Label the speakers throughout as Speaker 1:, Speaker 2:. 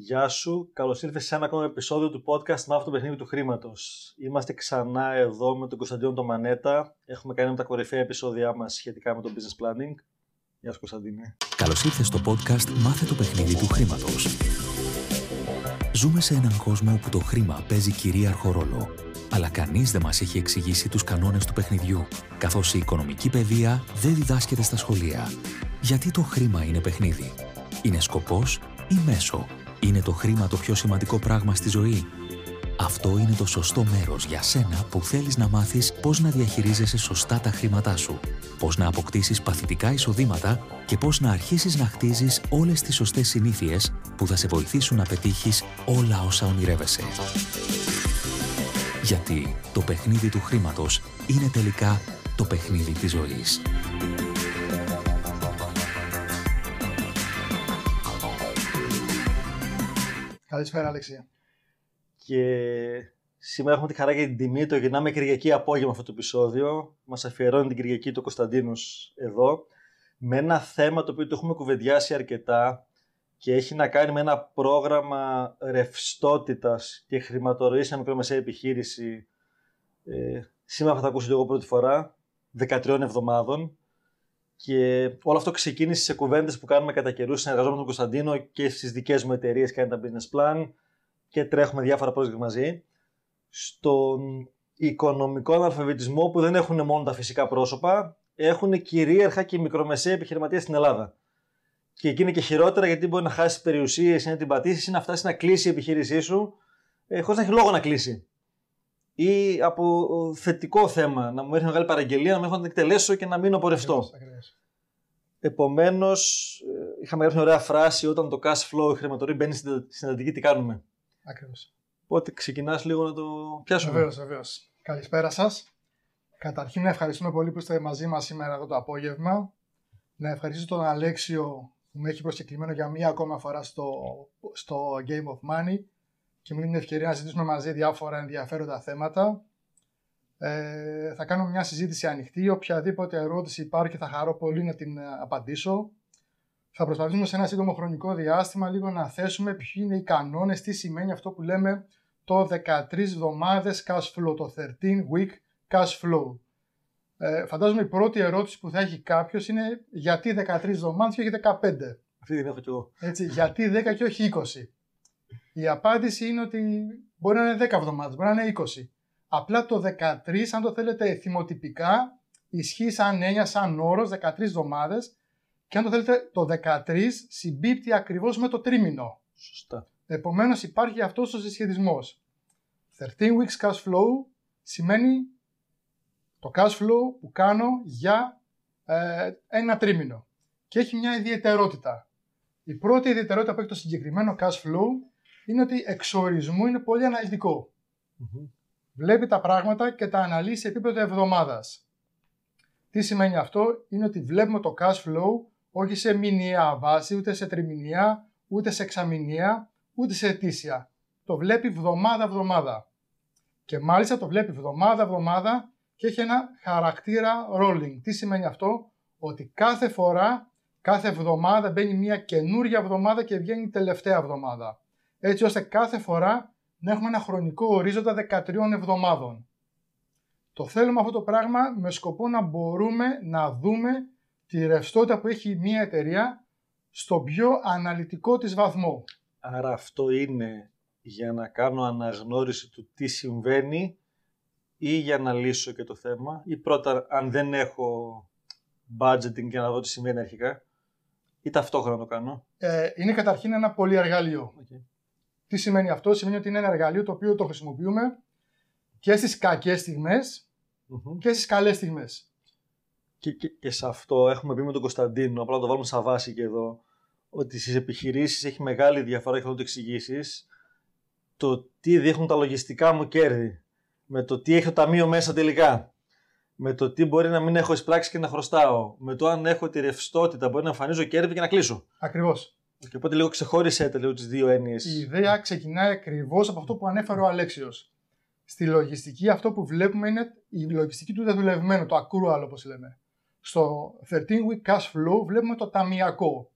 Speaker 1: Γεια σου, καλώς ήρθες σε ένα ακόμα επεισόδιο του podcast Μαύρο το παιχνίδι του χρήματος. Είμαστε ξανά εδώ με τον Κωνσταντίνο τον Μανέτα. Έχουμε κάνει με τα κορυφαία επεισόδια μας σχετικά με το business planning. Γεια σου, Κωνσταντίνε.
Speaker 2: Καλώς ήρθες στο podcast Μάθε το παιχνίδι του χρήματος. Ζούμε σε έναν κόσμο όπου το χρήμα παίζει κυρίαρχο ρόλο. Αλλά κανείς δεν μας έχει εξηγήσει τους κανόνες του παιχνιδιού, καθώς η οικονομική παιδεία δεν διδάσκεται στα σχολεία. Γιατί το χρήμα είναι παιχνίδι; Είναι σκοπός ή μέσο; Είναι το χρήμα το πιο σημαντικό πράγμα στη ζωή. Αυτό είναι το σωστό μέρος για σένα που θέλεις να μάθεις πώς να διαχειρίζεσαι σωστά τα χρήματά σου, πώς να αποκτήσεις παθητικά εισοδήματα και πώς να αρχίσεις να χτίζεις όλες τις σωστές συνήθειες που θα σε βοηθήσουν να πετύχεις όλα όσα ονειρεύεσαι. Γιατί το παιχνίδι του χρήματος είναι τελικά το παιχνίδι της ζωής.
Speaker 3: Καλησπέρα, Αλεξία.
Speaker 1: Και σήμερα έχουμε τη χαρά και την τιμή, το γυρνάμε Κυριακή απόγευμα αυτό το επεισόδιο. Μας αφιερώνει την Κυριακή το Κωνσταντίνο εδώ. Με ένα θέμα το οποίο το έχουμε κουβεντιάσει αρκετά και έχει να κάνει με ένα πρόγραμμα ρευστότητας και χρηματορροή σε μικρομεσαία επιχείρηση. Ε, σήμερα θα τα ακούσετε εγώ πρώτη φορά, 13 εβδομάδων. Και όλο αυτό ξεκίνησε σε κουβέντες που κάνουμε κατά καιρούς. Συνεργαζόμαστε με τον Κωνσταντίνο και στις δικές μου εταιρείες κάνει τα business plan και τρέχουμε διάφορα project μαζί. Στον οικονομικό αναλφαβητισμό που δεν έχουν μόνο τα φυσικά πρόσωπα, έχουν κυρίαρχα και μικρομεσαία επιχειρηματίε στην Ελλάδα. Και εκεί είναι και χειρότερα γιατί μπορεί να χάσεις περιουσίες ή να την πατήσεις ή να φτάσεις να κλείσει η επιχείρησή σου ε, χωρίς να έχει λόγο να κλείσει. Ή από θετικό θέμα, να μου έρθει μεγάλη παραγγελία, να με έχω να την εκτελέσω και να μείνω πορευτό. Επομένως, ε, είχαμε γράψει μια ωραία φράση όταν το cash flow, η χρηματορή μπαίνει στην αντική, τι κάνουμε.
Speaker 3: Ακριβώς.
Speaker 1: Οπότε ξεκινάς λίγο να το πιάσουμε.
Speaker 3: Βεβαίως, βεβαίως. Καλησπέρα σας. Καταρχήν, να ευχαριστούμε πολύ που είστε μαζί μας σήμερα εδώ το απόγευμα. Να ευχαριστήσω τον Αλέξιο που με έχει προσκεκλημένο για μία ακόμα φορά στο, στο Game of Money και μου δίνει την ευκαιρία να συζητήσουμε μαζί διάφορα ενδιαφέροντα θέματα. Ε, θα κάνω μια συζήτηση ανοιχτή. Οποιαδήποτε ερώτηση υπάρχει θα χαρώ πολύ να την ε, απαντήσω. Θα προσπαθήσουμε σε ένα σύντομο χρονικό διάστημα λίγο να θέσουμε ποιοι είναι οι κανόνες, τι σημαίνει αυτό που λέμε το 13 εβδομάδες cash flow, το 13 week cash flow. Ε, φαντάζομαι η πρώτη ερώτηση που θα έχει κάποιος είναι γιατί 13 εβδομάδες και όχι 15.
Speaker 1: Αυτή την έχω κι εγώ.
Speaker 3: Έτσι, γιατί 10 και όχι 20. Η απάντηση είναι ότι μπορεί να είναι 10 εβδομάδες, μπορεί να είναι 20. Απλά το 13, αν το θέλετε θυμοτυπικά, ισχύει σαν έννοια, σαν όρος 13 εβδομάδες και αν το θέλετε το 13 συμπίπτει ακριβώς με το τρίμηνο.
Speaker 1: Σωστά.
Speaker 3: Επομένως υπάρχει αυτός ο συσχετισμός. 13 weeks cash flow σημαίνει το cash flow που κάνω για ε, ένα τρίμηνο. Και έχει μια ιδιαιτερότητα. Η πρώτη ιδιαιτερότητα που έχει το συγκεκριμένο cash flow είναι ότι εξορισμού είναι πολύ Βλέπει τα πράγματα και τα αναλύει σε επίπεδο εβδομάδας. Τι σημαίνει αυτό, είναι ότι βλέπουμε το cash flow όχι σε μηνιαία βάση, ούτε σε τριμηνία, ούτε σε εξαμηνία, ούτε σε ετήσια. Το βλέπει βδομάδα-βδομάδα. Και μάλιστα το βλέπει βδομάδα-βδομάδα και έχει ένα χαρακτήρα rolling. Τι σημαίνει αυτό, ότι κάθε φορά, κάθε εβδομάδα μπαίνει μια καινούρια εβδομάδα και βγαίνει τελευταία εβδομάδα. Έτσι ώστε κάθε φορά να έχουμε ένα χρονικό ορίζοντα 13 εβδομάδων. Το θέλουμε αυτό το πράγμα με σκοπό να μπορούμε να δούμε τη ρευστότητα που έχει μια εταιρεία στο πιο αναλυτικό της βαθμό.
Speaker 1: Άρα αυτό είναι για να κάνω αναγνώριση του τι συμβαίνει ή για να λύσω και το θέμα ή πρώτα αν δεν έχω budgeting για να δω τι συμβαίνει αρχικά ή ταυτόχρονα το κάνω.
Speaker 3: Ε, είναι καταρχήν ένα πολύ εργαλείο.
Speaker 1: Okay.
Speaker 3: Τι σημαίνει αυτό, σημαίνει ότι είναι ένα εργαλείο το οποίο το χρησιμοποιούμε και στις κακές και στις καλές στιγμές.
Speaker 1: Και, και, και, σε αυτό έχουμε πει με τον Κωνσταντίνο, απλά να το βάλουμε σαν βάση και εδώ, ότι στις επιχειρήσεις έχει μεγάλη διαφορά, και θα το εξηγήσεις, το τι δείχνουν τα λογιστικά μου κέρδη, με το τι έχει το ταμείο μέσα τελικά, με το τι μπορεί να μην έχω εισπράξει και να χρωστάω, με το αν έχω τη ρευστότητα, μπορεί να εμφανίζω κέρδη και να κλείσω.
Speaker 3: Ακριβώς.
Speaker 1: Και οπότε λίγο ξεχώρισε λίγο τις δύο έννοιες.
Speaker 3: Η ιδέα ξεκινάει ακριβώς από αυτό που ανέφερε ο Αλέξιος. Στη λογιστική αυτό που βλέπουμε είναι η λογιστική του δεδουλευμένου, το accrual όπως λέμε. Στο 13 week cash flow βλέπουμε το ταμιακό.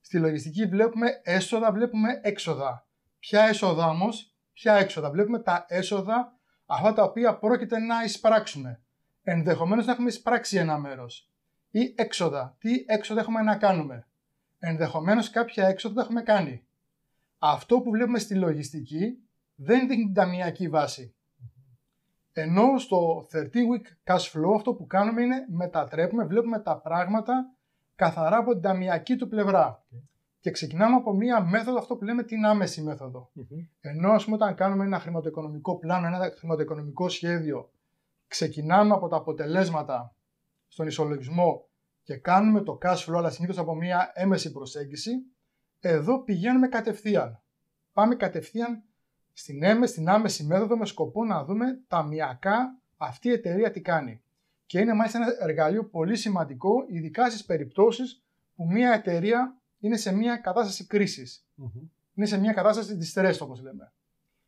Speaker 3: Στη λογιστική βλέπουμε έσοδα, βλέπουμε έξοδα. Ποια έσοδα όμως, ποια έξοδα. Βλέπουμε τα έσοδα αυτά τα οποία πρόκειται να εισπράξουμε. Ενδεχομένως να έχουμε εισπράξει ένα μέρος. Ή έξοδα. Τι έξοδα έχουμε να κάνουμε. Ενδεχομένως κάποια έξοδα τα έχουμε κάνει. Αυτό που βλέπουμε στη λογιστική δεν δείχνει την ταμιακή βάση. Ενώ στο 13 week cash flow αυτό που κάνουμε είναι μετατρέπουμε, βλέπουμε τα πράγματα καθαρά από την ταμιακή του πλευρά. Και ξεκινάμε από μία μέθοδο, αυτό που λέμε την άμεση μέθοδο. Ενώ ας πούμε όταν κάνουμε ένα χρηματοοικονομικό πλάνο, ένα χρηματοοικονομικό σχέδιο, ξεκινάμε από τα αποτελέσματα στον ισολογισμό και κάνουμε το cash flow, αλλά συνήθως από μία έμεση προσέγγιση, εδώ πηγαίνουμε κατευθείαν. Πάμε κατευθείαν στην έμεση, στην άμεση μέθοδο με σκοπό να δούμε ταμιακά αυτή η εταιρεία τι κάνει. Και είναι μάλιστα ένα εργαλείο πολύ σημαντικό, ειδικά στις περιπτώσεις που μια εταιρεία είναι σε μια κατάσταση κρίσης. Mm-hmm. Είναι σε μια κατάσταση distress, όπως λέμε.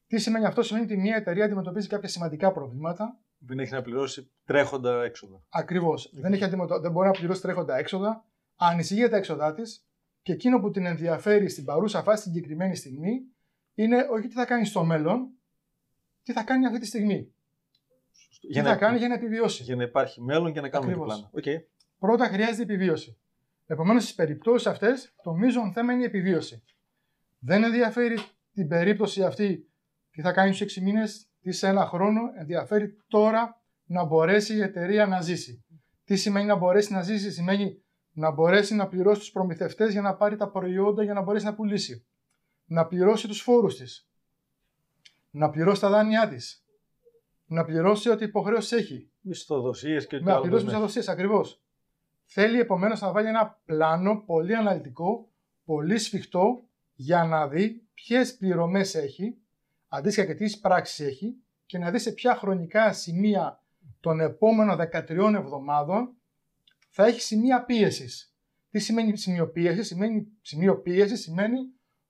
Speaker 3: Τι σημαίνει αυτό, σημαίνει ότι μια εταιρεία αντιμετωπίζει κάποια σημαντικά προβλήματα.
Speaker 1: Δεν έχει να πληρώσει τρέχοντα έξοδα.
Speaker 3: Ακριβώς. Δεν, δεν μπορεί να πληρώσει τρέχοντα έξοδα. Ανησυχεί τα έξοδά της και εκείνο που την ενδιαφέρει στην παρούσα φάση, στην συγκεκριμένη στιγμή, είναι όχι τι θα κάνει στο μέλλον, τι θα κάνει αυτή τη στιγμή. Για τι να... θα κάνει για να επιβιώσει.
Speaker 1: Για να υπάρχει μέλλον και να κάνουμε το πλάνο. Okay.
Speaker 3: Πρώτα χρειάζεται επιβίωση. Επομένως, στις περιπτώσεις αυτές, το μείζον θέμα είναι η επιβίωση. Δεν ενδιαφέρει την περίπτωση αυτή τι θα κάνει στους 6 μήνες, τι σε ένα χρόνο. Ενδιαφέρει τώρα να μπορέσει η εταιρεία να ζήσει. Τι σημαίνει να μπορέσει να ζήσει, σημαίνει να μπορέσει να πληρώσει τους προμηθευτές για να πάρει τα προϊόντα για να μπορέσει να πουλήσει να πληρώσει τους φόρους της, να πληρώσει τα δάνειά της, να πληρώσει ό,τι υποχρέωση έχει.
Speaker 1: Μισθοδοσίες και
Speaker 3: Να πληρώσει μισθοδοσίες, ακριβώς. Θέλει επομένως να βάλει ένα πλάνο πολύ αναλυτικό, πολύ σφιχτό, για να δει ποιες πληρωμές έχει, αντίστοιχα και τι πράξεις έχει και να δεις σε ποια χρονικά σημεία των επόμενων 13 εβδομάδων θα έχει σημεία πίεσης. Τι σημαίνει σημείο πίεσης, σημαίνει, σημείο πίεσης σημαίνει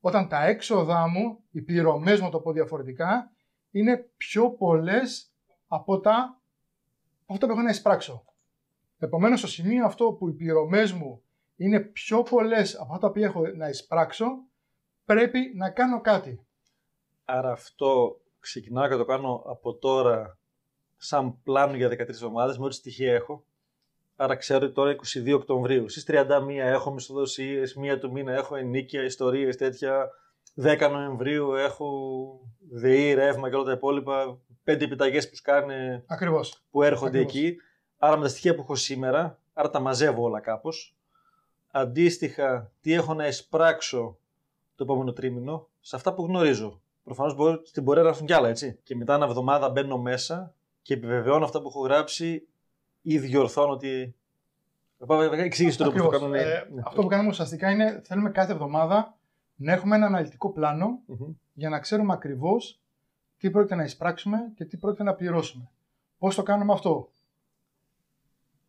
Speaker 3: όταν τα έξοδά μου, οι πληρωμές μου το πω διαφορετικά, είναι πιο πολλές από τα αυτό που έχω να εισπράξω. Επομένως, στο σημείο αυτό που οι πληρωμές μου είναι πιο πολλές από αυτά που έχω να εισπράξω, πρέπει να κάνω κάτι.
Speaker 1: Άρα αυτό ξεκινάω και το κάνω από τώρα σαν πλάνο για 13 εβδομάδες με ό,τι στοιχεία έχω Άρα ξέρω ότι τώρα 22 Οκτωβρίου. Στις 31 έχω μισθοδοσίες, μία του μήνα έχω ενίκεια, ιστορίες τέτοια. 10 Νοεμβρίου έχω ΔΕΗ, ρεύμα και όλα τα υπόλοιπα. Πέντε επιταγές που σκάνε.
Speaker 3: Ακριβώς.
Speaker 1: Που έρχονται εκεί. Άρα με τα στοιχεία που έχω σήμερα, άρα τα μαζεύω όλα κάπως. Αντίστοιχα, τι έχω να εισπράξω το επόμενο τρίμηνο σε αυτά που γνωρίζω. Προφανώς στην πορεία να έρθουν κι άλλα, έτσι. Και μετά ένα εβδομάδα μπαίνω μέσα και επιβεβαιώνω αυτά που έχω γράψει ή διορθώνω ότι. Εξήγησε το που το κάνουμε. Ε,
Speaker 3: ναι. Αυτό που κάνουμε ουσιαστικά είναι θέλουμε κάθε εβδομάδα να έχουμε ένα αναλυτικό για να ξέρουμε ακριβώς τι πρόκειται να εισπράξουμε και τι πρόκειται να πληρώσουμε. Πώς το κάνουμε αυτό;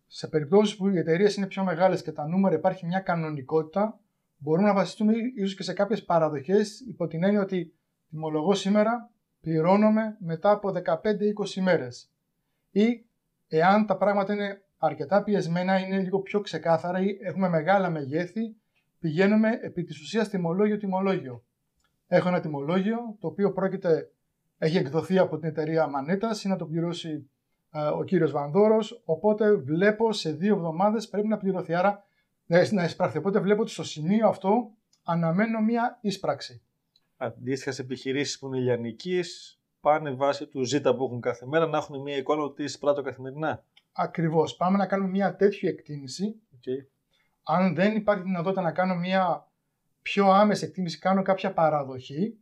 Speaker 3: Σε περιπτώσεις που οι εταιρείες είναι πιο μεγάλες και τα νούμερα υπάρχει μια κανονικότητα, μπορούμε να βασιστούμε ίσως και σε κάποιες παραδοχές υπό την έννοια ότι τιμολογώ σήμερα, πληρώνομαι μετά από 15-20 ημέρε. Ή Εάν τα πράγματα είναι αρκετά πιεσμένα, είναι λίγο πιο ξεκάθαρα ή έχουμε μεγάλα μεγέθη, πηγαίνουμε επί της ουσίας τιμολόγιο-τιμολόγιο. Έχω ένα τιμολόγιο το οποίο πρόκειται, έχει εκδοθεί από την εταιρεία Μανέτας ή να το πληρώσει ο κύριος Βανδόρος, οπότε βλέπω σε δύο εβδομάδες πρέπει να πληρωθεί. Άρα να εισπράχθει. Οπότε βλέπω ότι στο σημείο αυτό αναμένω μία εισπράξη.
Speaker 1: Αντίστοιχα σε επιχειρήσεις που είναι λιανικής, πάνε βάσει του ζήτα που έχουν κάθε μέρα να έχουν μια εικόνα ότι πράττω καθημερινά.
Speaker 3: Ακριβώς. Πάμε να κάνουμε μια τέτοια εκτίμηση.
Speaker 1: Okay.
Speaker 3: Αν δεν υπάρχει δυνατότητα να κάνω μια πιο άμεση εκτίμηση, κάνω κάποια παραδοχή.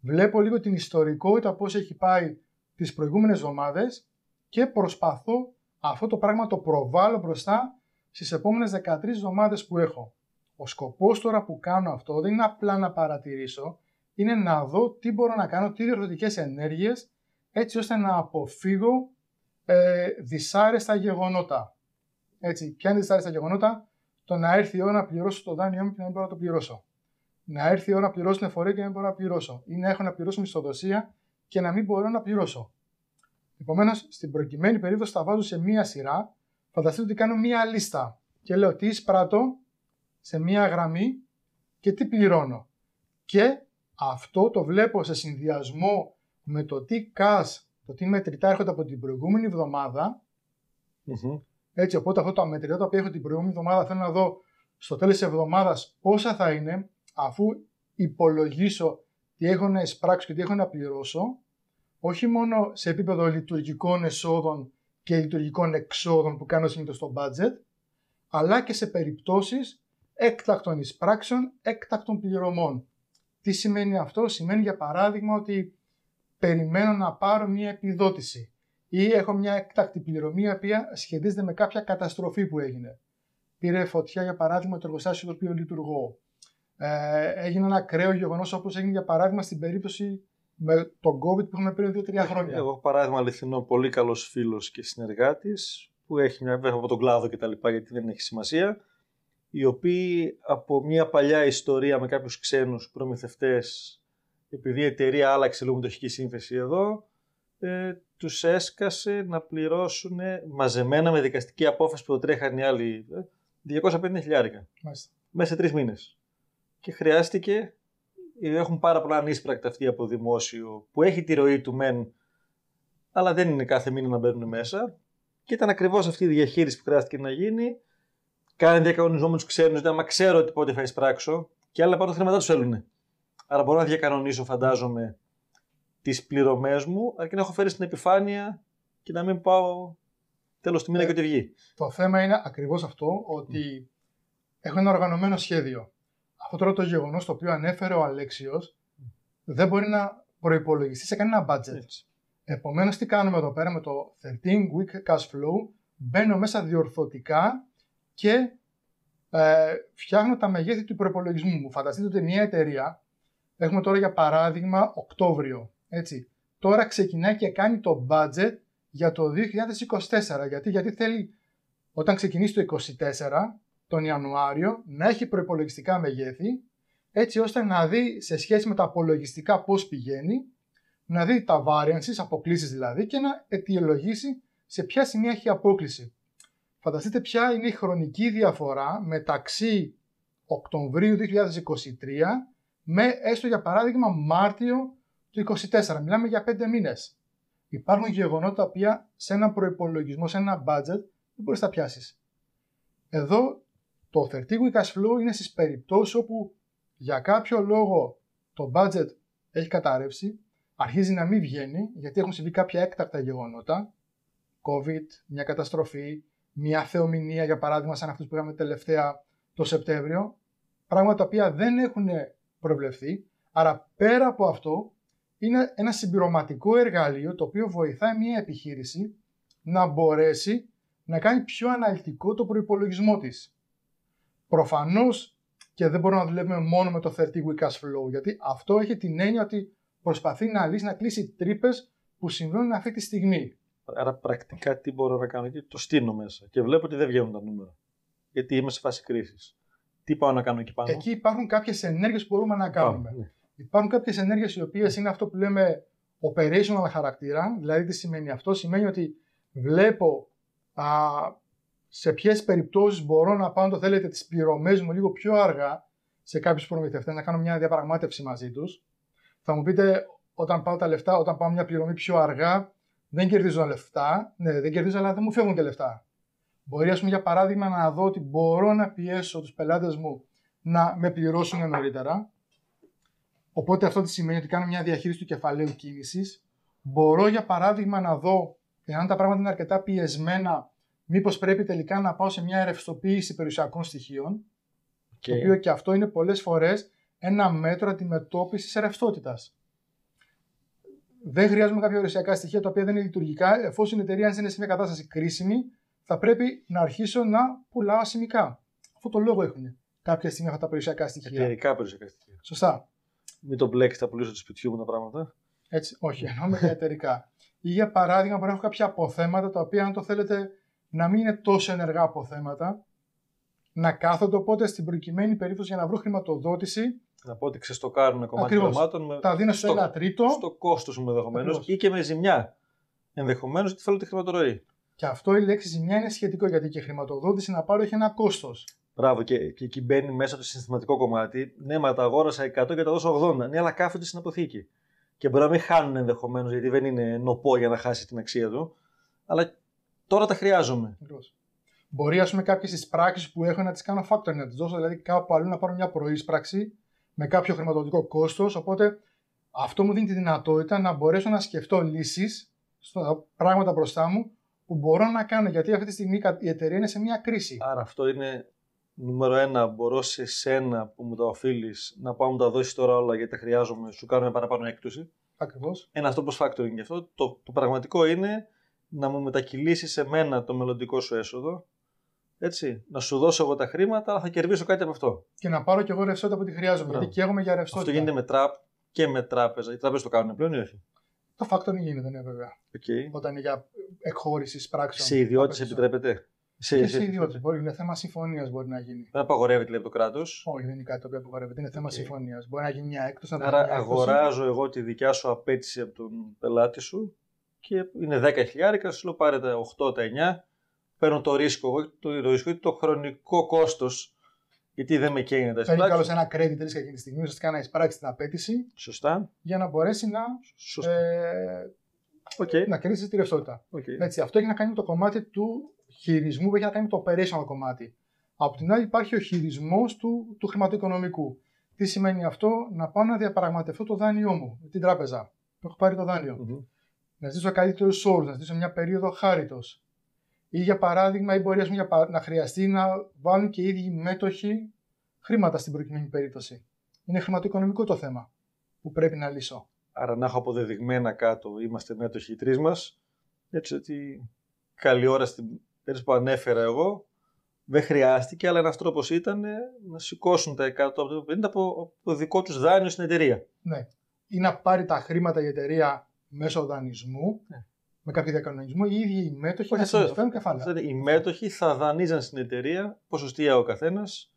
Speaker 3: Βλέπω λίγο την ιστορικότητα πώς έχει πάει τις προηγούμενες εβδομάδες και προσπαθώ αυτό το πράγμα το προβάλλω μπροστά στις επόμενες 13 εβδομάδες που έχω. Ο σκοπός τώρα που κάνω αυτό δεν είναι απλά να παρατηρήσω, είναι να δω τι μπορώ να κάνω, τι διορθωτικές ενέργειες, έτσι ώστε να αποφύγω ε, δυσάρεστα γεγονότα. Έτσι, ποια είναι δυσάρεστα γεγονότα, το να έρθει η ώρα να πληρώσω το δάνειό μου και να μην μπορώ να το πληρώσω. Να έρθει η ώρα να πληρώσω την εφορία και να μην μπορώ να πληρώσω. Ή να έχω να πληρώσω μισθοδοσία και να μην μπορώ να πληρώσω. Επομένως, στην προκειμένη περίπτωση θα βάζω σε μία σειρά. Φανταστείτε ότι κάνω μία λίστα και λέω τι εισπράττω σε μία γραμμή και τι πληρώνω. Και αυτό το βλέπω σε συνδυασμό με το τι cash, το τι μετρητά έρχονται από την προηγούμενη εβδομάδα. Έτσι, οπότε αυτό το μετρητά το οποίο έχω την προηγούμενη εβδομάδα θέλω να δω στο τέλος της εβδομάδας πόσα θα είναι αφού υπολογίσω τι έχω να εισπράξω και τι έχω να πληρώσω όχι μόνο σε επίπεδο λειτουργικών εσόδων και λειτουργικών εξόδων που κάνω συνήθως στο budget, αλλά και σε περιπτώσεις έκτακτων εισπράξεων, έκτακτων πληρωμών. Τι σημαίνει αυτό; Σημαίνει για παράδειγμα ότι περιμένω να πάρω μια επιδότηση ή έχω μια έκτακτη πληρωμή η οποία σχετίζεται με κάποια καταστροφή που έγινε. Πήρε φωτιά για παράδειγμα το εργοστάσιο το οποίο λειτουργώ. Ε, έγινε ένα ακραίο γεγονός όπως έγινε για παράδειγμα στην περίπτωση με τον COVID που έχουμε πριν 2-3 χρόνια.
Speaker 1: Εγώ, παράδειγμα, αληθινό, πολύ καλός φίλος και συνεργάτης που έχει μια βέβαια από τον κλάδο κτλ. γιατί δεν έχει σημασία. Οι οποίοι από μια παλιά ιστορία με κάποιους ξένους προμηθευτές, επειδή η εταιρεία άλλαξε λίγο μετοχική σύνθεσης εδώ, ε, τους έσκασε να πληρώσουν μαζεμένα με δικαστική απόφαση που τρέχαν οι άλλοι 250 ε, χιλιάρικα. Μέσα σε τρεις μήνες. Και χρειάστηκε έχουν πάρα πολλά ανίσπρακτα αυτοί από δημόσιο που έχει τη ροή του μεν, αλλά δεν είναι κάθε μήνα να μπαίνουν μέσα. Και ήταν ακριβώς αυτή η διαχείριση που χρειάστηκε να γίνει. Κάνει διακανονισμό με του ξένου, ότι άμα ξέρω ότι πότε θα εισπράξω, και άλλα πάνω χρήματά τους θέλουν. Άρα μπορώ να διακανονίσω, φαντάζομαι, τις πληρωμές μου, αρκεί να έχω φέρει στην επιφάνεια και να μην πάω τέλος του μήνα ε, και ότι βγει.
Speaker 3: Το θέμα είναι ακριβώς αυτό, ότι mm. έχω ένα οργανωμένο σχέδιο αυτό τώρα το γεγονός το οποίο ανέφερε ο Αλέξιος δεν μπορεί να προπολογιστεί σε κανένα budget. Επομένως, τι κάνουμε εδώ πέρα με το 13 week cash flow, μπαίνω μέσα διορθωτικά και ε, φτιάχνω τα μεγέθη του προπολογισμού μου. Φανταστείτε ότι μια εταιρεία, έχουμε τώρα για παράδειγμα Οκτώβριο, έτσι, τώρα ξεκινάει και κάνει το budget για το 2024. Γιατί, γιατί θέλει όταν ξεκινήσει το 2024 τον Ιανουάριο να έχει προπολογιστικά μεγέθη, έτσι ώστε να δει σε σχέση με τα απολογιστικά πώς πηγαίνει, να δει τα variances, αποκλήσεις δηλαδή, και να αιτιολογήσει σε ποια σημεία έχει απόκληση. Φανταστείτε ποια είναι η χρονική διαφορά μεταξύ Οκτωβρίου 2023 με έστω για παράδειγμα Μάρτιο του 2024. Μιλάμε για 5 μήνες. Υπάρχουν γεγονότα τα οποία σε ένα προπολογισμό, σε ένα budget δεν μπορείς να τα πιάσεις. Εδώ το 30 week cash flow είναι στις περιπτώσεις όπου για κάποιο λόγο το budget έχει καταρρεύσει, αρχίζει να μην βγαίνει γιατί έχουν συμβεί κάποια έκτακτα γεγονότα, COVID, μια καταστροφή, μια θεομηνία για παράδειγμα σαν αυτούς που είχαμε τελευταία το Σεπτέμβριο, πράγματα τα οποία δεν έχουν προβλεφθεί, άρα πέρα από αυτό είναι ένα συμπληρωματικό εργαλείο το οποίο βοηθάει μια επιχείρηση να μπορέσει να κάνει πιο αναλυτικό το προϋπολογισμό της. Προφανώς και δεν μπορούμε να δουλεύουμε μόνο με το 30 week cash flow, γιατί αυτό έχει την έννοια ότι προσπαθεί να λύσει, να κλείσει τρύπες που συμβαίνουν αυτή τη στιγμή.
Speaker 1: Άρα πρακτικά τι μπορώ να κάνω εκεί, το στείλω μέσα και βλέπω ότι δεν βγαίνουν τα νούμερα. Γιατί είμαι σε φάση κρίσης. Τι πάω να κάνω εκεί πάνω;
Speaker 3: Εκεί υπάρχουν κάποιες ενέργειες που μπορούμε να κάνουμε. Ναι. Υπάρχουν κάποιες ενέργειες οι οποίες είναι αυτό που λέμε operational χαρακτήρα. Δηλαδή, τι σημαίνει αυτό, Σημαίνει ότι βλέπω α, σε ποιες περιπτώσεις μπορώ να πάω, το θέλετε, τις πληρωμές μου λίγο πιο αργά σε κάποιους προμηθευτές, να κάνω μια διαπραγμάτευση μαζί τους. Θα μου πείτε, όταν πάω τα λεφτά, όταν πάω μια πληρωμή πιο αργά, δεν κερδίζω λεφτά. Ναι, δεν κερδίζω, αλλά δεν μου φεύγουν και λεφτά. Μπορεί, ας πούμε, για παράδειγμα, να δω ότι μπορώ να πιέσω τους πελάτες μου να με πληρώσουν νωρίτερα. Οπότε αυτό τι σημαίνει ότι κάνω μια διαχείριση του κεφαλαίου κίνησης. Μπορώ, για παράδειγμα, να δω εάν τα πράγματα είναι αρκετά πιεσμένα μήπως πρέπει τελικά να πάω σε μια ρευστοποίηση περιουσιακών στοιχείων, okay. το οποίο και αυτό είναι πολλές φορές ένα μέτρο αντιμετώπισης ρευστότητας. Δεν χρειάζομαι κάποια περιουσιακά στοιχεία τα οποία δεν είναι λειτουργικά. Εφόσον η εταιρεία είναι σε μια κατάσταση κρίσιμη, θα πρέπει να αρχίσω να πουλάω ασημικά. Αυτό το λόγο έχουν κάποια στιγμή αυτά τα περιουσιακά στοιχεία.
Speaker 1: Εταιρικά περιουσιακά στοιχεία.
Speaker 3: Σωστά.
Speaker 1: Μην το μπλέξει τα πουλήσω του σπιτιού μου τα πράγματα.
Speaker 3: Έτσι, όχι, εννοώ με εταιρικά. Ή για παράδειγμα, μπορεί να έχω κάποια αποθέματα τα οποία, αν το θέλετε, να μην είναι τόσο ενεργά αποθέματα, να κάθονται οπότε στην προκειμένη περίπτωση για να βρω χρηματοδότηση.
Speaker 1: Να πω ότι ξεστοκάρουν κομμάτι χρημάτων. Με...
Speaker 3: Τα δίνω στο ένα τρίτο.
Speaker 1: Στο κόστος μου ενδεχομένως ή και με ζημιά. Ενδεχομένως γιατί θέλω τη χρηματορροή.
Speaker 3: Και αυτό η λέξη ζημιά είναι σχετικό γιατί και η χρηματοδότηση να πάρω έχει ένα κόστος.
Speaker 1: Μπράβο, και, και εκεί μπαίνει μέσα το συναισθηματικό κομμάτι. Ναι, μα τα αγόρασα 100 και τα δώσω 80. Ναι, αλλά κάθονται στην αποθήκη. Και μπορεί να μην χάνουν ενδεχομένως, γιατί δεν είναι νοπό για να χάσει την αξία του. Αλλά τώρα τα χρειάζομαι.
Speaker 3: Ακριβώς. Μπορεί, ας πούμε, κάποιες τι πράξει που έχω να τις κάνω factoring, να τις δώσω δηλαδή κάπου αλλού να πάρω μια προείσπραξη με κάποιο χρηματοδοτικό κόστος. Οπότε αυτό μου δίνει τη δυνατότητα να μπορέσω να σκεφτώ λύσεις στα πράγματα μπροστά μου που μπορώ να κάνω. Γιατί αυτή τη στιγμή η εταιρεία είναι σε μια κρίση.
Speaker 1: Άρα αυτό είναι νούμερο ένα. Μπορώ σε σένα που μου τα οφείλεις να πάω να μου τα δώσεις τώρα όλα γιατί τα χρειάζομαι, σου κάνω μια παραπάνω έκπτωση.
Speaker 3: Ακριβώς.
Speaker 1: Ένα αυτό πώς factoring γι' αυτό. Το, το πραγματικό είναι να μου μετακυλήσεις σε μένα το μελλοντικό σου έσοδο. Έτσι, να σου δώσω εγώ τα χρήματα, αλλά θα κερδίσω κάτι από αυτό.
Speaker 3: Και να πάρω και εγώ ρευστότητα που τη χρειάζομαι.
Speaker 1: Μπράβο.
Speaker 3: Γιατί καίγομαι για ρευστότητα.
Speaker 1: Αυτό γίνεται με τράπ- και με τράπεζα. Οι τράπεζες το κάνουν πλέον ή όχι;
Speaker 3: Το factoring γίνεται, ναι, βέβαια.
Speaker 1: Okay.
Speaker 3: Όταν είναι για εκχώρησης πράξεων.
Speaker 1: Σε ιδιώτες
Speaker 3: Απ' έξω.
Speaker 1: επιτρέπεται; Σε,
Speaker 3: Και σε ιδιώτες. Μπορεί, είναι θέμα συμφωνίας μπορεί να γίνει.
Speaker 1: Δεν απαγορεύεται λέει από το κράτος;
Speaker 3: Όχι, δεν είναι κάτι το οποίο απαγορεύεται. Είναι θέμα
Speaker 1: Οκ.
Speaker 3: συμφωνίας. Μπορεί να γίνει μια έκπτωση. να
Speaker 1: Άρα
Speaker 3: δώσει μια έκπτωση.
Speaker 1: αγοράζω εγώ τη δικιά σου απαίτηση από τον πελάτη σου και είναι 10 χιλιάρικα, σου λέω πάρε τα 8, τα 9. Παίρνω το ρίσκο εγώ, το, το ρίσκο, το χρονικό κόστος. Γιατί δεν με καίνε τα
Speaker 3: Παίρνει καλώς
Speaker 1: εισπράξεις.
Speaker 3: ένα credit risk εκείνη τη στιγμή, ουσιαστικά να εισπράξει την απαίτηση
Speaker 1: Σωστά.
Speaker 3: για να μπορέσει να,
Speaker 1: Σωστά.
Speaker 3: ε,
Speaker 1: Οκ.
Speaker 3: να κερδίσει τη ρευστότητα.
Speaker 1: Οκ.
Speaker 3: Έτσι, αυτό έχει να κάνει με το κομμάτι του χειρισμού που έχει να κάνει με το operational κομμάτι. Από την άλλη, υπάρχει ο χειρισμός του, του χρηματοοικονομικού. Τι σημαίνει αυτό, να πάω να διαπραγματευτώ το δάνειό μου με την τράπεζα που έχω πάρει το δάνειο.
Speaker 1: Μμμ.
Speaker 3: Να ζητήσω καλύτερους όρους, να ζητήσω μια περίοδο χάριτος. Ή για παράδειγμα, ή μπορεί ας πούμε, για πα- να χρειαστεί να βάλουν και οι ίδιοι μέτοχοι χρήματα στην προκειμένη περίπτωση. Είναι χρηματοοικονομικό το θέμα που πρέπει να λύσω.
Speaker 1: Άρα να έχω αποδεδειγμένα κάτω, είμαστε μέτοχοι οι τρεις μας. Έτσι ότι καλή ώρα στην περίπτωση που ανέφερα εγώ, δεν χρειάστηκε, αλλά ένας τρόπος ήταν ε, να σηκώσουν τα 100 από το 50 από, από το δικό τους δάνειο στην εταιρεία.
Speaker 3: Ναι. Ή να πάρει τα χρήματα η εταιρεία μέσω δανεισμού,
Speaker 1: Ναι.
Speaker 3: Με κάποιο διακανονισμό, οι ίδιοι οι μέτοχοι
Speaker 1: Όχι,
Speaker 3: να
Speaker 1: αυτό-
Speaker 3: συνεισφέρουν κεφάλαια.
Speaker 1: Αυτό είναι, οι μέτοχοι θα δανείζαν στην εταιρεία ποσοστία ο καθένας,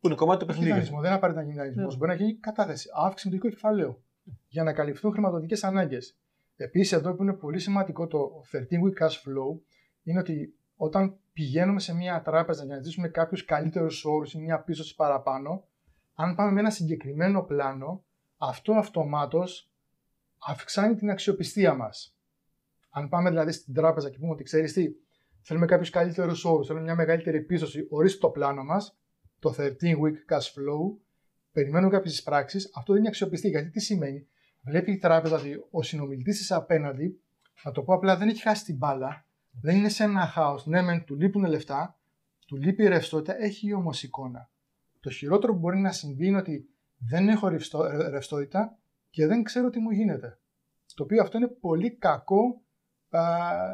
Speaker 1: που είναι κομμάτι του
Speaker 3: Όχι
Speaker 1: παιχνιδιού.
Speaker 3: δανεισμό, δεν απαραίτητα να γίνει δανεισμός.
Speaker 1: Ναι.
Speaker 3: Μπορεί να γίνει κατάθεση, αύξηση του οικού κεφαλαίου για να καλυφθούν χρηματοδοτικές ανάγκες. Επίσης, εδώ που είναι πολύ σημαντικό το 13 week cash flow είναι ότι όταν πηγαίνουμε σε μια τράπεζα για να ζητήσουμε κάποιους καλύτερους όρους ή μια πίστοση παραπάνω, αν πάμε με ένα συγκεκριμένο πλάνο, αυτό αυτομάτως αυξάνει την αξιοπιστία μας. Αν πάμε δηλαδή στην τράπεζα και πούμε ότι ξέρεις τι, θέλουμε κάποιους καλύτερους όρους, θέλουμε μια μεγαλύτερη πίστοση, ορίστε το πλάνο μας, το 13 week cash flow, περιμένουμε κάποιες πράξει, αυτό δεν είναι αξιοπιστή. Γιατί τι σημαίνει, βλέπει η τράπεζα ότι ο συνομιλητής της απέναντι, να το πω απλά, δεν έχει χάσει την μπάλα, δεν είναι σε ένα χάο. Ναι, μεν του λείπουν λεφτά, του λείπει η ρευστότητα, έχει όμως εικόνα. Το χειρότερο που μπορεί να συμβεί είναι ότι δεν έχω ρευστό- ε, ρευστότητα και δεν ξέρω τι μου γίνεται. Το οποίο αυτό είναι πολύ κακό α,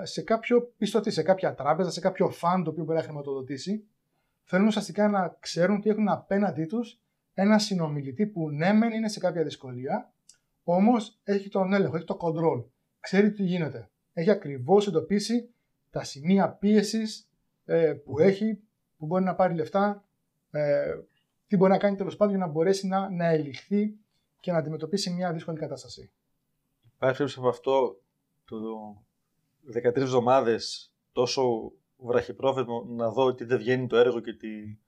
Speaker 3: σε κάποιο πιστωτή, σε κάποια τράπεζα, σε κάποιο φαν το οποίο μπορεί να χρηματοδοτήσει. Θέλουν ουσιαστικά να ξέρουν ότι έχουν απέναντί τους ένα συνομιλητή που ναι, μεν είναι σε κάποια δυσκολία, όμως έχει τον έλεγχο, έχει το control. Ξέρει τι γίνεται. Έχει ακριβώς εντοπίσει τα σημεία πίεσης που έχει, που μπορεί να πάρει λεφτά, ε, τι μπορεί να κάνει τέλος πάντων για να μπορέσει να, να ελιχθεί και να αντιμετωπίσει μια δύσκολη κατάσταση.
Speaker 1: Υπάρχει περίπτωση από αυτό το 13 εβδομάδες τόσο βραχυπρόθεσμο να δω ότι δεν βγαίνει το έργο και ότι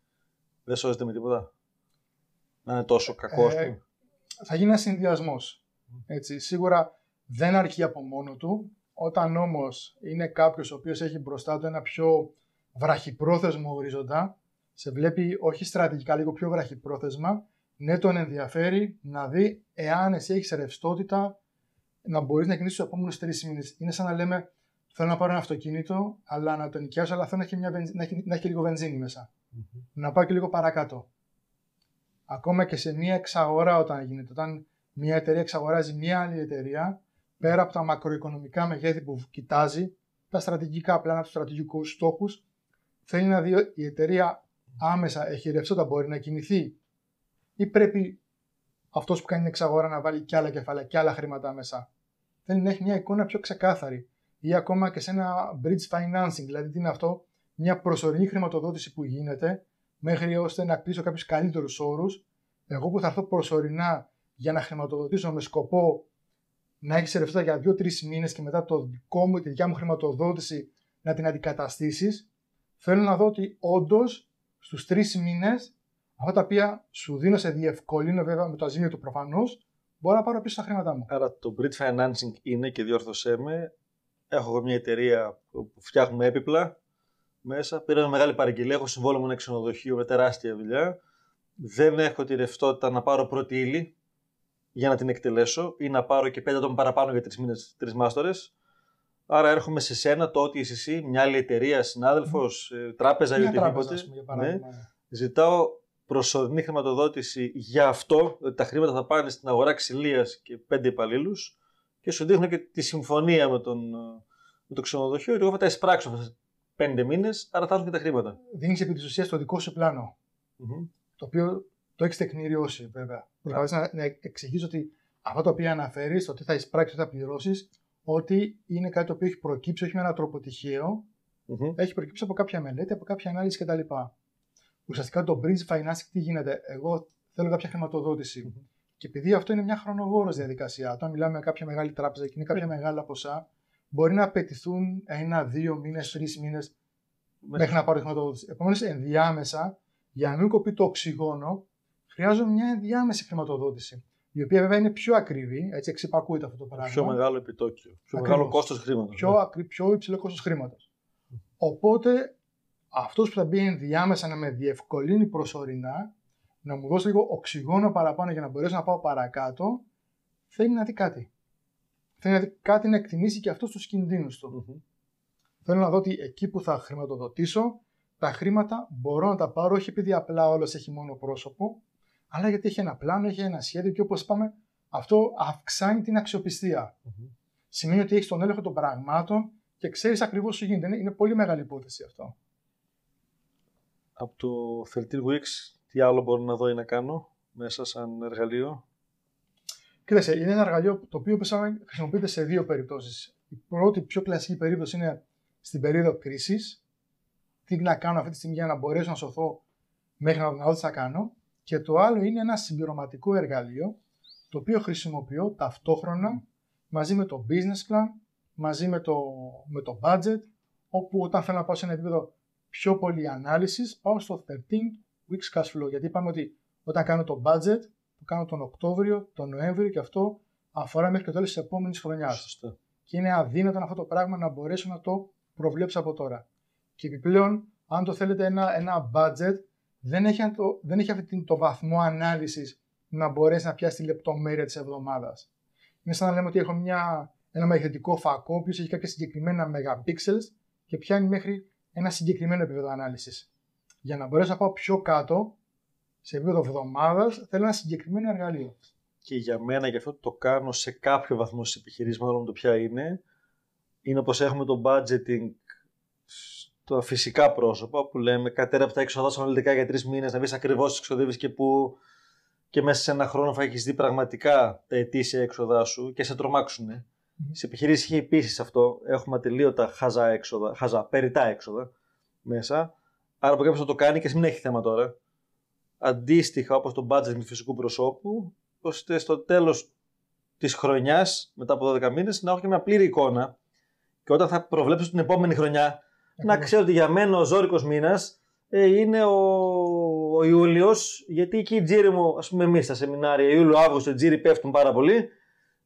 Speaker 1: δεν σώζεται με τίποτα. Να είναι τόσο κακό, ας
Speaker 3: Ε,
Speaker 1: πούμε.
Speaker 3: θα γίνει ένας συνδυασμός. Σίγουρα δεν αρκεί από μόνο του. Όταν όμως είναι κάποιος ο οποίος έχει μπροστά του ένα πιο βραχυπρόθεσμο ορίζοντα, σε βλέπει όχι στρατηγικά, λίγο πιο βραχυπρόθεσμα, ναι, τον ενδιαφέρει να δει εάν εσύ έχεις ρευστότητα να μπορείς να κινήσεις τους επόμενους τρεις μήνες. Είναι σαν να λέμε: Θέλω να πάρω ένα αυτοκίνητο, αλλά να το νοικιάσω, αλλά θέλω να έχει, μια βενζ- να έχει, να έχει και λίγο βενζίνη μέσα. Να πάω και λίγο παρακάτω. Ακόμα και σε μια εξαγορά όταν γίνεται, όταν μια εταιρεία εξαγοράζει μια άλλη εταιρεία, πέρα από τα μακροοικονομικά μεγέθη που κοιτάζει, τα στρατηγικά πλάνα, τους στρατηγικούς στόχους, θέλει να δει η εταιρεία άμεσα έχει ρευστότητα, μπορεί να κινηθεί, ή πρέπει αυτός που κάνει την εξαγορά να βάλει και άλλα κεφάλαια και άλλα χρήματα μέσα. Θέλει να έχει μια εικόνα πιο ξεκάθαρη. Ή ακόμα και σε ένα bridge financing, δηλαδή τι είναι αυτό, μια προσωρινή χρηματοδότηση που γίνεται, μέχρι ώστε να κλείσω κάποιους καλύτερους όρους. Εγώ που θα έρθω προσωρινά για να χρηματοδοτήσω με σκοπό να έχεις ρευστότητα για 2-3 μήνες και μετά το δικό μου, τη δικιά μου χρηματοδότηση να την αντικαταστήσεις, θέλω να δω ότι όντως στους τρεις μήνες, αυτά τα οποία σου δίνω σε διευκολύνω βέβαια με το αζήμιο του προφανώς, μπορώ να πάρω πίσω τα χρήματά μου.
Speaker 1: Άρα το bridge financing είναι και διόρθωσέ με. Έχω εγώ μια εταιρεία που φτιάχνουμε έπιπλα μέσα. Πήρα μια μεγάλη παραγγελία. Έχω συμβόλαιο με ένα ξενοδοχείο με τεράστια δουλειά. Δεν έχω τη ρευστότητα να πάρω πρώτη ύλη για να την εκτελέσω ή να πάρω και πέντε άτομα παραπάνω για τρεις μήνες, τρεις μάστορες. Άρα έρχομαι σε σένα, το ότι είσαι εσύ, μια άλλη εταιρεία, συνάδελφος, mm. τράπεζα ή οτιδήποτε. Ναι. Ζητάω προσωρινή χρηματοδότηση για αυτό, ότι τα χρήματα θα πάνε στην αγορά ξυλίας και πέντε υπαλλήλους και σου δείχνω και τη συμφωνία με, τον, με το ξενοδοχείο ότι εγώ θα τα εισπράξω αυτές πέντε μήνες, άρα θα έρθουν και τα χρήματα.
Speaker 3: Δίνεις επί της ουσίας το δικό σου πλάνο. Mm-hmm. Το οποίο το έχεις τεκμηριώσει βέβαια. Δηλαδή να, να εξηγήσω ότι αυτά τα οποία αναφέρεις, το τι θα εισπράξεις, τι θα πληρώσεις, ότι είναι κάτι το οποίο έχει προκύψει όχι με έναν τρόπο τυχαίο, mm-hmm. έχει προκύψει από κάποια μελέτη, από κάποια ανάλυση κτλ. Ουσιαστικά το bridge financing τι γίνεται; Εγώ θέλω κάποια χρηματοδότηση. Mm-hmm. Και επειδή αυτό είναι μια χρονοβόρος διαδικασία, όταν μιλάμε με κάποια μεγάλη τράπεζα και είναι κάποια μεγάλα ποσά, μπορεί να απαιτηθούν ένα, δύο μήνες, τρεις μήνες μέχρι να πάρω χρηματοδότηση. Επομένως, ενδιάμεσα, για να μην κοπεί το οξυγόνο, χρειάζομαι μια ενδιάμεση χρηματοδότηση η οποία βέβαια είναι πιο ακριβή, έτσι εξυπακούεται αυτό το πράγμα.
Speaker 1: Πιο μεγάλο επιτόκιο. Πιο Ακριβώς. μεγάλο κόστος χρήματος.
Speaker 3: Πιο, ναι. πιο υψηλό κόστος χρήματος. Οπότε αυτός που θα μπει ενδιάμεσα να με διευκολύνει προσωρινά, να μου δώσει λίγο οξυγόνο παραπάνω για να μπορέσω να πάω παρακάτω, θέλει να δει κάτι. Θέλει να δει κάτι να εκτιμήσει και αυτό του κινδύνους του. Mm-hmm. Θέλω να δω ότι εκεί που θα χρηματοδοτήσω, τα χρήματα μπορώ να τα πάρω όχι επειδή απλά όλος έχει μόνο πρόσωπο, αλλά γιατί έχει ένα πλάνο, έχει ένα σχέδιο και όπως είπαμε, αυτό αυξάνει την αξιοπιστία. Mm-hmm. Σημαίνει ότι έχεις τον έλεγχο των πραγμάτων και ξέρεις ακριβώς τι γίνεται. Είναι, πολύ μεγάλη υπόθεση αυτό.
Speaker 1: Από το 13 Weeks, τι άλλο μπορώ να δω ή να κάνω μέσα σαν εργαλείο;
Speaker 3: Κοίταξε, είναι ένα εργαλείο το οποίο χρησιμοποιείται σε δύο περιπτώσεις. Η πρώτη, πιο κλασική περίπτωση είναι στην περίοδο κρίσης. Τι να κάνω αυτή τη στιγμή για να μπορέσω να σωθώ μέχρι να δω τι θα κάνω. Και το άλλο είναι ένα συμπληρωματικό εργαλείο το οποίο χρησιμοποιώ ταυτόχρονα μαζί με το business plan, μαζί με το, με το budget, όπου όταν θέλω να πάω σε ένα επίπεδο πιο πολύ ανάλυσης, πάω στο 13 weeks cash flow. Γιατί είπαμε ότι όταν κάνω το budget, το κάνω τον Οκτώβριο, τον Νοέμβριο και αυτό αφορά μέχρι το τέλος της επόμενης χρονιάς. Και είναι αδύνατο αυτό το πράγμα να μπορέσω να το προβλέψω από τώρα. Και επιπλέον, αν το θέλετε ένα, ένα budget, δεν έχει, το, δεν έχει αυτή το βαθμό ανάλυσης να μπορέσει να πιάσει τη λεπτομέρεια της εβδομάδας. Είναι σαν να λέμε ότι έχω μια, ένα μαγνητικό φακό, που έχει κάποια συγκεκριμένα megapixels και πιάνει μέχρι ένα συγκεκριμένο επίπεδο ανάλυσης. Για να μπορέσω να πάω πιο κάτω, σε επίπεδο εβδομάδας, θέλω ένα συγκεκριμένο εργαλείο.
Speaker 1: Και για μένα, γι' αυτό το κάνω σε κάποιο βαθμό στις επιχειρήσεις, μάλλον το ποια είναι, είναι όπω έχουμε το budgeting τα φυσικά πρόσωπα που λέμε κατέρα από τα έξοδα σου αναλυτικά για τρεις μήνες, να βρει ακριβώς τις εξοδεύει και που και μέσα σε ένα χρόνο θα έχεις δει πραγματικά τα ετήσια έξοδά σου και σε τρομάξουν. Mm. Σε επιχειρήσεις έχει επίσης αυτό. Έχουμε ατελείωτα χαζά έξοδα, χαζά, περιτά έξοδα μέσα. Άρα από κάποιο θα το κάνει και μην έχει θέμα τώρα. Αντίστοιχα όπως το budget του φυσικού προσώπου, ώστε στο τέλος της χρονιάς, μετά από 12 μήνες, να έχω και μια πλήρη εικόνα. Και όταν θα προβλέψω την επόμενη χρονιά, να ξέρω ότι για μένα ο ζώρικος μήνας ε, είναι ο, ο Ιούλιος, γιατί εκεί οι τζίροι μου, ας πούμε, εμείς στα σεμινάρια, Ιούλιο-Αύγουστο, οι τζίροι πέφτουν πάρα πολύ.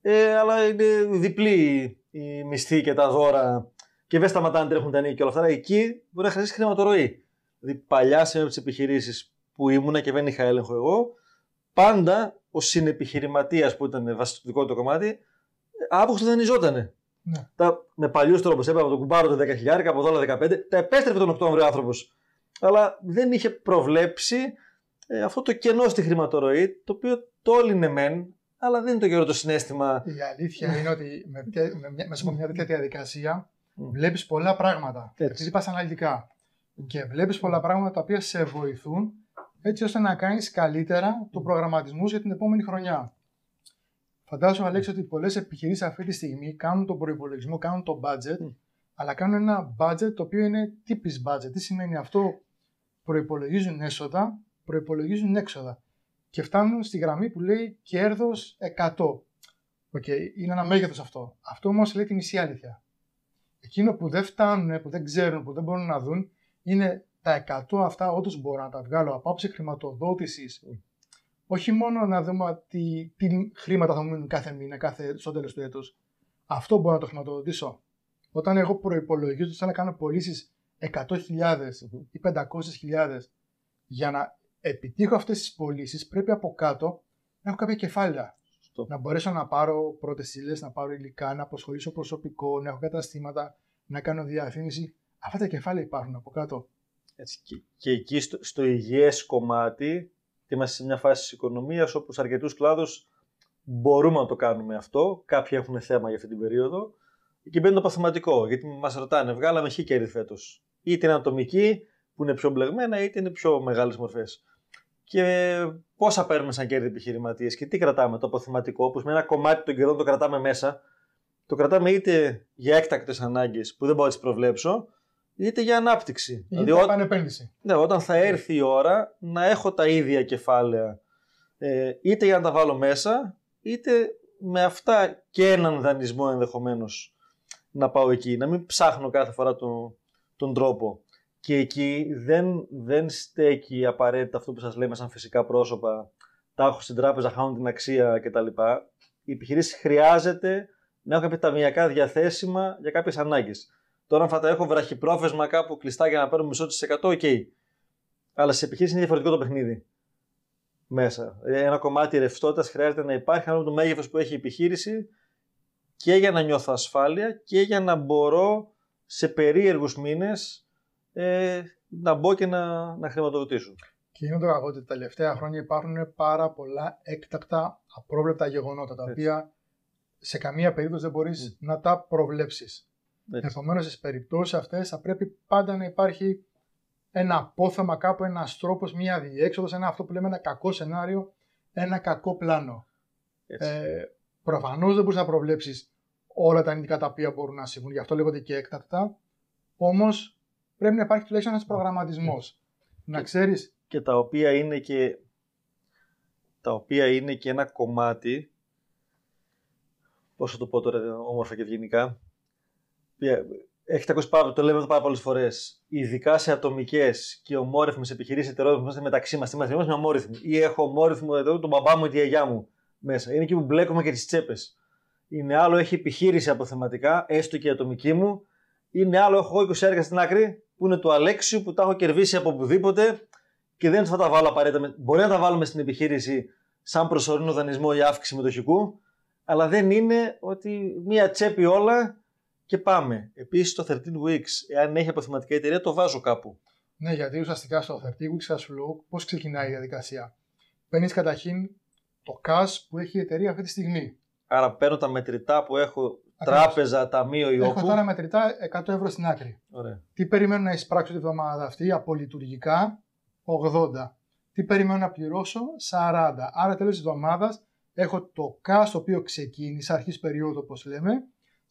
Speaker 1: Ε, αλλά είναι διπλή η μισθή και τα δώρα και δεν σταματάνε τρέχουν τα νίκη και όλα αυτά. Εκεί μπορεί να χρειαστείς χρηματορροή. Δηλαδή, παλιά σε τις επιχειρήσεις που ήμουνα και δεν είχα έλεγχο εγώ, πάντα ο συνεπιχειρηματίας που ήταν βασικό δικό του κομμάτι, Αύγουστο δανειζότανε. Ναι. Τα, με παλιούς τρόπους έπαιρνε το κουμπάρο το 10.000, από εδώ 15, τα επέστρεφε τον Οκτώβριο άνθρωπος. Αλλά δεν είχε προβλέψει ε, αυτό το κενό στη χρηματορροή, το οποίο το είναι μεν, αλλά δεν είναι το καιρό το συνέστημα.
Speaker 3: Η αλήθεια είναι ότι με, με, μέσα από μια τέτοια διαδικασία βλέπεις πολλά πράγματα. Έτσι πας αναλυτικά. Και βλέπεις πολλά πράγματα τα οποία σε βοηθούν έτσι ώστε να κάνεις καλύτερα το προγραμματισμό για την επόμενη χρονιά. Φαντάζομαι, Αλέξη, ότι πολλές επιχειρήσεις αυτή τη στιγμή κάνουν τον προπολογισμό, κάνουν το budget, αλλά κάνουν ένα budget το οποίο είναι τύπης budget. Τι σημαίνει αυτό, προπολογίζουν έσοδα, προπολογίζουν έξοδα. Και φτάνουν στη γραμμή που λέει κέρδος 100. Okay, είναι ένα μέγεθος αυτό. Αυτό όμως λέει τη μισή αλήθεια. Εκείνο που δεν φτάνουν, που δεν ξέρουν, που δεν μπορούν να δουν, είναι τα 100 αυτά όντως μπορώ να τα βγάλω από άψη χρηματοδότησης. Όχι μόνο να δούμε τι, τι χρήματα θα μου μείνουν κάθε μήνα, κάθε, στο τέλος του έτους. Αυτό μπορώ να το χρηματοδοτήσω. Όταν εγώ προπολογίζω ότι θέλω να κάνω πωλήσεις 100.000 ή 500.000 για να επιτύχω αυτές τις πωλήσεις, πρέπει από κάτω να έχω κάποια κεφάλαια. Να μπορέσω να πάρω πρώτες ύλες, να πάρω υλικά, να αποσχολήσω προσωπικό, να έχω καταστήματα, να κάνω διαφήμιση. Αυτά τα κεφάλαια υπάρχουν από κάτω.
Speaker 1: Έτσι, και, και εκεί στο, στο υγιές κομμάτι, είμαστε σε μια φάση της οικονομίας όπου σε αρκετούς κλάδους μπορούμε να το κάνουμε αυτό. Κάποιοι έχουν θέμα για αυτή την περίοδο. Εκεί μπαίνει το παθηματικό, γιατί μας ρωτάνε, βγάλαμε χ κέρδη φέτος. Είτε είναι ατομική, που είναι πιο μπλεγμένα, είτε είναι πιο μεγάλες μορφές. Και πόσα παίρνουμε σαν κέρδη επιχειρηματίες και τι κρατάμε, το αποθεματικό, που με ένα κομμάτι των κερδών το κρατάμε μέσα. Το κρατάμε είτε για έκτακτες ανάγκες που δεν μπορώ να τις προβλέψω, είτε για ανάπτυξη.
Speaker 3: Είτε δηλαδή, για επένδυση.
Speaker 1: Ναι, όταν θα έρθει η ώρα να έχω τα ίδια κεφάλαια, ε, είτε για να τα βάλω μέσα, είτε με αυτά και έναν δανεισμό ενδεχομένως να πάω εκεί. Να μην ψάχνω κάθε φορά τον, τον τρόπο. Και εκεί δεν, δεν στέκει απαραίτητα αυτό που σας λέμε σαν φυσικά πρόσωπα, τα έχω στην τράπεζα, χάνουν την αξία κτλ. Η επιχείρηση χρειάζεται να έχω κάποια ταμιακά διαθέσιμα για κάποιες ανάγκες. Τώρα, αν θα τα έχω βραχυπρόθεσμα κάπου κλειστά για να παίρνω μισό της εκατό, οκ. Αλλά σε επιχείρηση είναι διαφορετικό το παιχνίδι. Μέσα. Ένα κομμάτι ρευστότητας χρειάζεται να υπάρχει ανάλογα το μέγεθος που έχει η επιχείρηση και για να νιώθω ασφάλεια και για να μπορώ σε περίεργους μήνες ε, να μπω και να, να χρηματοδοτήσω.
Speaker 3: Και είναι το κακό ότι τα τελευταία χρόνια υπάρχουν πάρα πολλά έκτακτα απρόβλεπτα γεγονότα, τα οποία σε καμία περίπτωση δεν μπορείς mm. να τα προβλέψεις. Επομένω, στις περιπτώσεις αυτές θα πρέπει πάντα να υπάρχει ένα απόθεμα κάπου, ένας τρόπος, μια διέξοδος, ένα αυτό που λέμε ένα κακό σενάριο, ένα κακό πλάνο. Ε, Προφανώς δεν μπορείς να προβλέψεις όλα τα αρνητικά τα οποία μπορούν να συμβούν, γι' αυτό λέγονται και έκτακτα. Όμως πρέπει να υπάρχει τουλάχιστον ένας προγραμματισμός. Να ξέρεις.
Speaker 1: Και τα οποία είναι και τα οποία είναι και ένα κομμάτι πώς θα το πω τώρα όμορφα και ευγενικά έχετε ακούσει πάρα, το λέμε εδώ πάρα πολλές φορές. Ειδικά σε ατομικές και ομόρυθμες επιχειρήσεις εταιρείε που είμαστε μεταξύ μας, είμαστε με ομόρυθμοι. Ή έχω ομόρυθμο εδώ τον μπαμπά μου ή τη γιαγιά μου μέσα. Είναι εκεί που μπλέκομαι και τις τσέπες. Είναι άλλο έχει επιχείρηση αποθεματικά, έστω και η ατομική μου. Είναι άλλο έχω 20 έργα στην άκρη που είναι του Αλέξιου που τα έχω κερδίσει από οπουδήποτε και δεν θα τα βάλω απαραίτητα. Μπορεί να τα βάλουμε στην επιχείρηση σαν προσωρινό δανεισμό ή αύξηση μετοχικού, αλλά δεν είναι ότι μία τσέπη όλα και πάμε. Επίσης το 13 Weeks, εάν έχει αποθεματικά εταιρεία, το βάζω κάπου.
Speaker 3: Ναι, γιατί ουσιαστικά στο 13 Weeks cash flow, πώς ξεκινάει η διαδικασία. Παίρνεις καταρχήν το cash που έχει η εταιρεία αυτή τη στιγμή.
Speaker 1: Άρα παίρνω τα μετρητά που έχω Ακριβώς. τράπεζα, ταμείο ή όπου.
Speaker 3: Έχω τώρα μετρητά 100 ευρώ στην άκρη.
Speaker 1: Ωραία.
Speaker 3: Τι περιμένω να εισπράξω τη βδομάδα αυτή, απολειτουργικά; 80. Τι περιμένω να πληρώσω; 40. Άρα τέλος της εβδομάδας έχω το cash το οποίο ξεκίνησε, αρχής περίοδου όπως λέμε,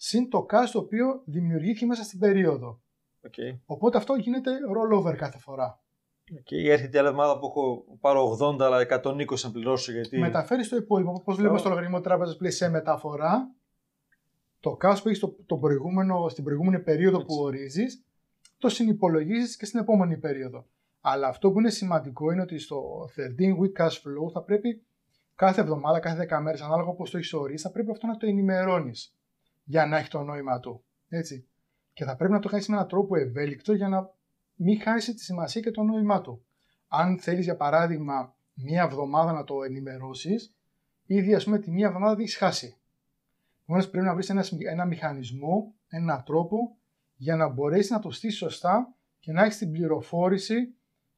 Speaker 3: συν το cash το οποίο δημιουργήθηκε μέσα στην περίοδο.
Speaker 1: Okay.
Speaker 3: Οπότε αυτό γίνεται rollover κάθε φορά.
Speaker 1: Και okay. έρχεται η άλλη εβδομάδα που έχω πάρω 80 αλλά 120 να πληρώσω γιατί...
Speaker 3: Μεταφέρεις το υπόλοιπο. Όπως βλέπουμε στο λογαριασμό τράπεζας πλέον σε μεταφορά, το cash που έχεις το, το προηγούμενο, στην προηγούμενη περίοδο Έτσι. που ορίζεις, το συνυπολογίζεις και στην επόμενη περίοδο. Αλλά αυτό που είναι σημαντικό είναι ότι στο 13 week cash flow θα πρέπει κάθε εβδομάδα, κάθε 10 μέρες, ανάλογα πώ το έχεις ορίσει, θα πρέπει αυτό να το ενημερώνεις για να έχει το νόημα του. Έτσι. Και θα πρέπει να το κάνεις με έναν τρόπο ευέλικτο για να μην χάσει τη σημασία και το νόημά του. Αν θέλεις, για παράδειγμα, μία εβδομάδα να το ενημερώσεις, ήδη ας πούμε τη μία εβδομάδα δεν έχεις χάσει. Επομένως, πρέπει να βρεις ένας, ένα μηχανισμό, έναν τρόπο για να μπορέσεις να το στήσεις σωστά και να έχεις την πληροφόρηση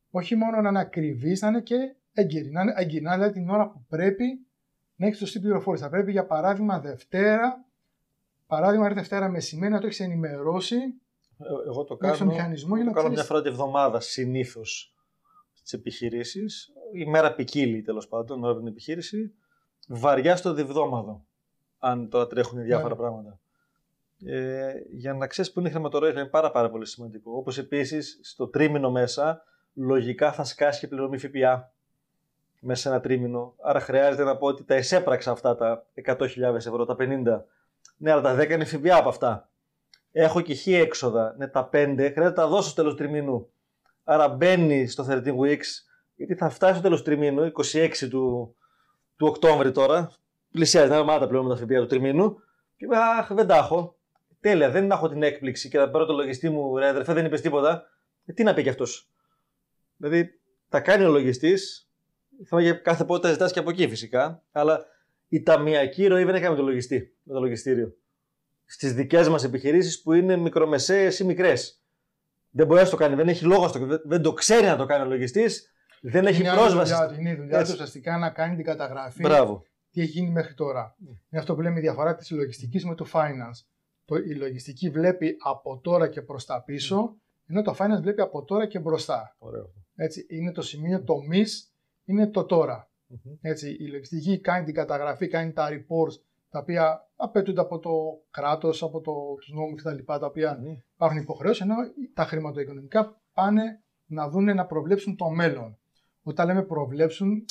Speaker 3: όχι μόνο να είναι ακριβής, να είναι και έγκυρη. Να είναι έγκυρη, δηλαδή την ώρα που πρέπει να έχεις σωστή πληροφόρηση. Θα πρέπει, για παράδειγμα, Δευτέρα Παράδειγμα, έρθει Δευτέρα μεσημέρι να το έχεις ενημερώσει.
Speaker 1: Ε, εγώ το κάνω, μηχανισμό για το κάνω μια φορά τη εβδομάδα συνήθως στις επιχειρήσεις. Η μέρα ποικίλει τέλος πάντων, ώρα την επιχείρηση. Βαριά στο διβδόμαδο. Αν τώρα τρέχουν διάφορα yeah. Ναι. πράγματα. Ε, για να ξέρεις που είναι η χρηματορροή, είναι πάρα, πάρα πολύ σημαντικό. Όπως επίσης στο τρίμηνο μέσα, λογικά θα σκάσει και πληρωμή ΦΠΑ μέσα σε ένα τρίμηνο. Άρα χρειάζεται να πω ότι τα εισέπραξα αυτά τα 100.000 ευρώ, τα 50 ναι, αλλά τα 10 είναι ΦΠΑ από αυτά. Έχω και χ έξοδα. Ναι, τα 5 χρειάζεται να τα δώσω στο τέλος τριμήνου. Άρα μπαίνει στο 13 weeks, γιατί θα φτάσει στο τέλος του τριμήνου, 26 του, του Οκτώβρη τώρα. Πλησιάζει την αρμάτα πλέον με τα ΦΠΑ του τριμήνου. Και είπα, Αχ, δεν τα έχω. Τέλεια, δεν έχω την έκπληξη και θα πάρω το λογιστή μου, ρε αδερφέ, δεν είπες τίποτα. Ε, τι να πει κι αυτός. Δηλαδή, τα κάνει ο λογιστής. Θα για κάθε πότε τα ζητάς και από εκεί φυσικά. Αλλά η ταμιακή ροή δεν έχει με το λογιστή, με το λογιστήριο. Στις δικές μας επιχειρήσεις που είναι μικρομεσαίες ή μικρές. Δεν μπορεί να το κάνει, δεν έχει λόγο το δεν το ξέρει να το κάνει ο λογιστής, δεν έχει
Speaker 3: είναι
Speaker 1: πρόσβαση.
Speaker 3: Δουλειά, είναι η δουλειά του ουσιαστικά να κάνει την καταγραφή.
Speaker 1: Μπράβο.
Speaker 3: Τι έχει γίνει μέχρι τώρα. Mm. Είναι αυτό που λέμε η διαφορά της λογιστική με το finance. Το, η λογιστική βλέπει από τώρα και προς τα πίσω, mm. ενώ το finance βλέπει από τώρα και μπροστά.
Speaker 1: Ωραίο.
Speaker 3: Έτσι, είναι το σημείο το μη, είναι το τώρα. Mm-hmm. Έτσι, η λογιστική κάνει την καταγραφή, κάνει τα reports τα οποία απαιτούνται από το κράτος, από το, τους νόμους κτλ. Τα, τα οποία mm. υπάρχουν υποχρεώσεις, ενώ τα χρηματοοικονομικά πάνε να δουν να προβλέψουν το μέλλον. Όταν λέμε προβλέψουν,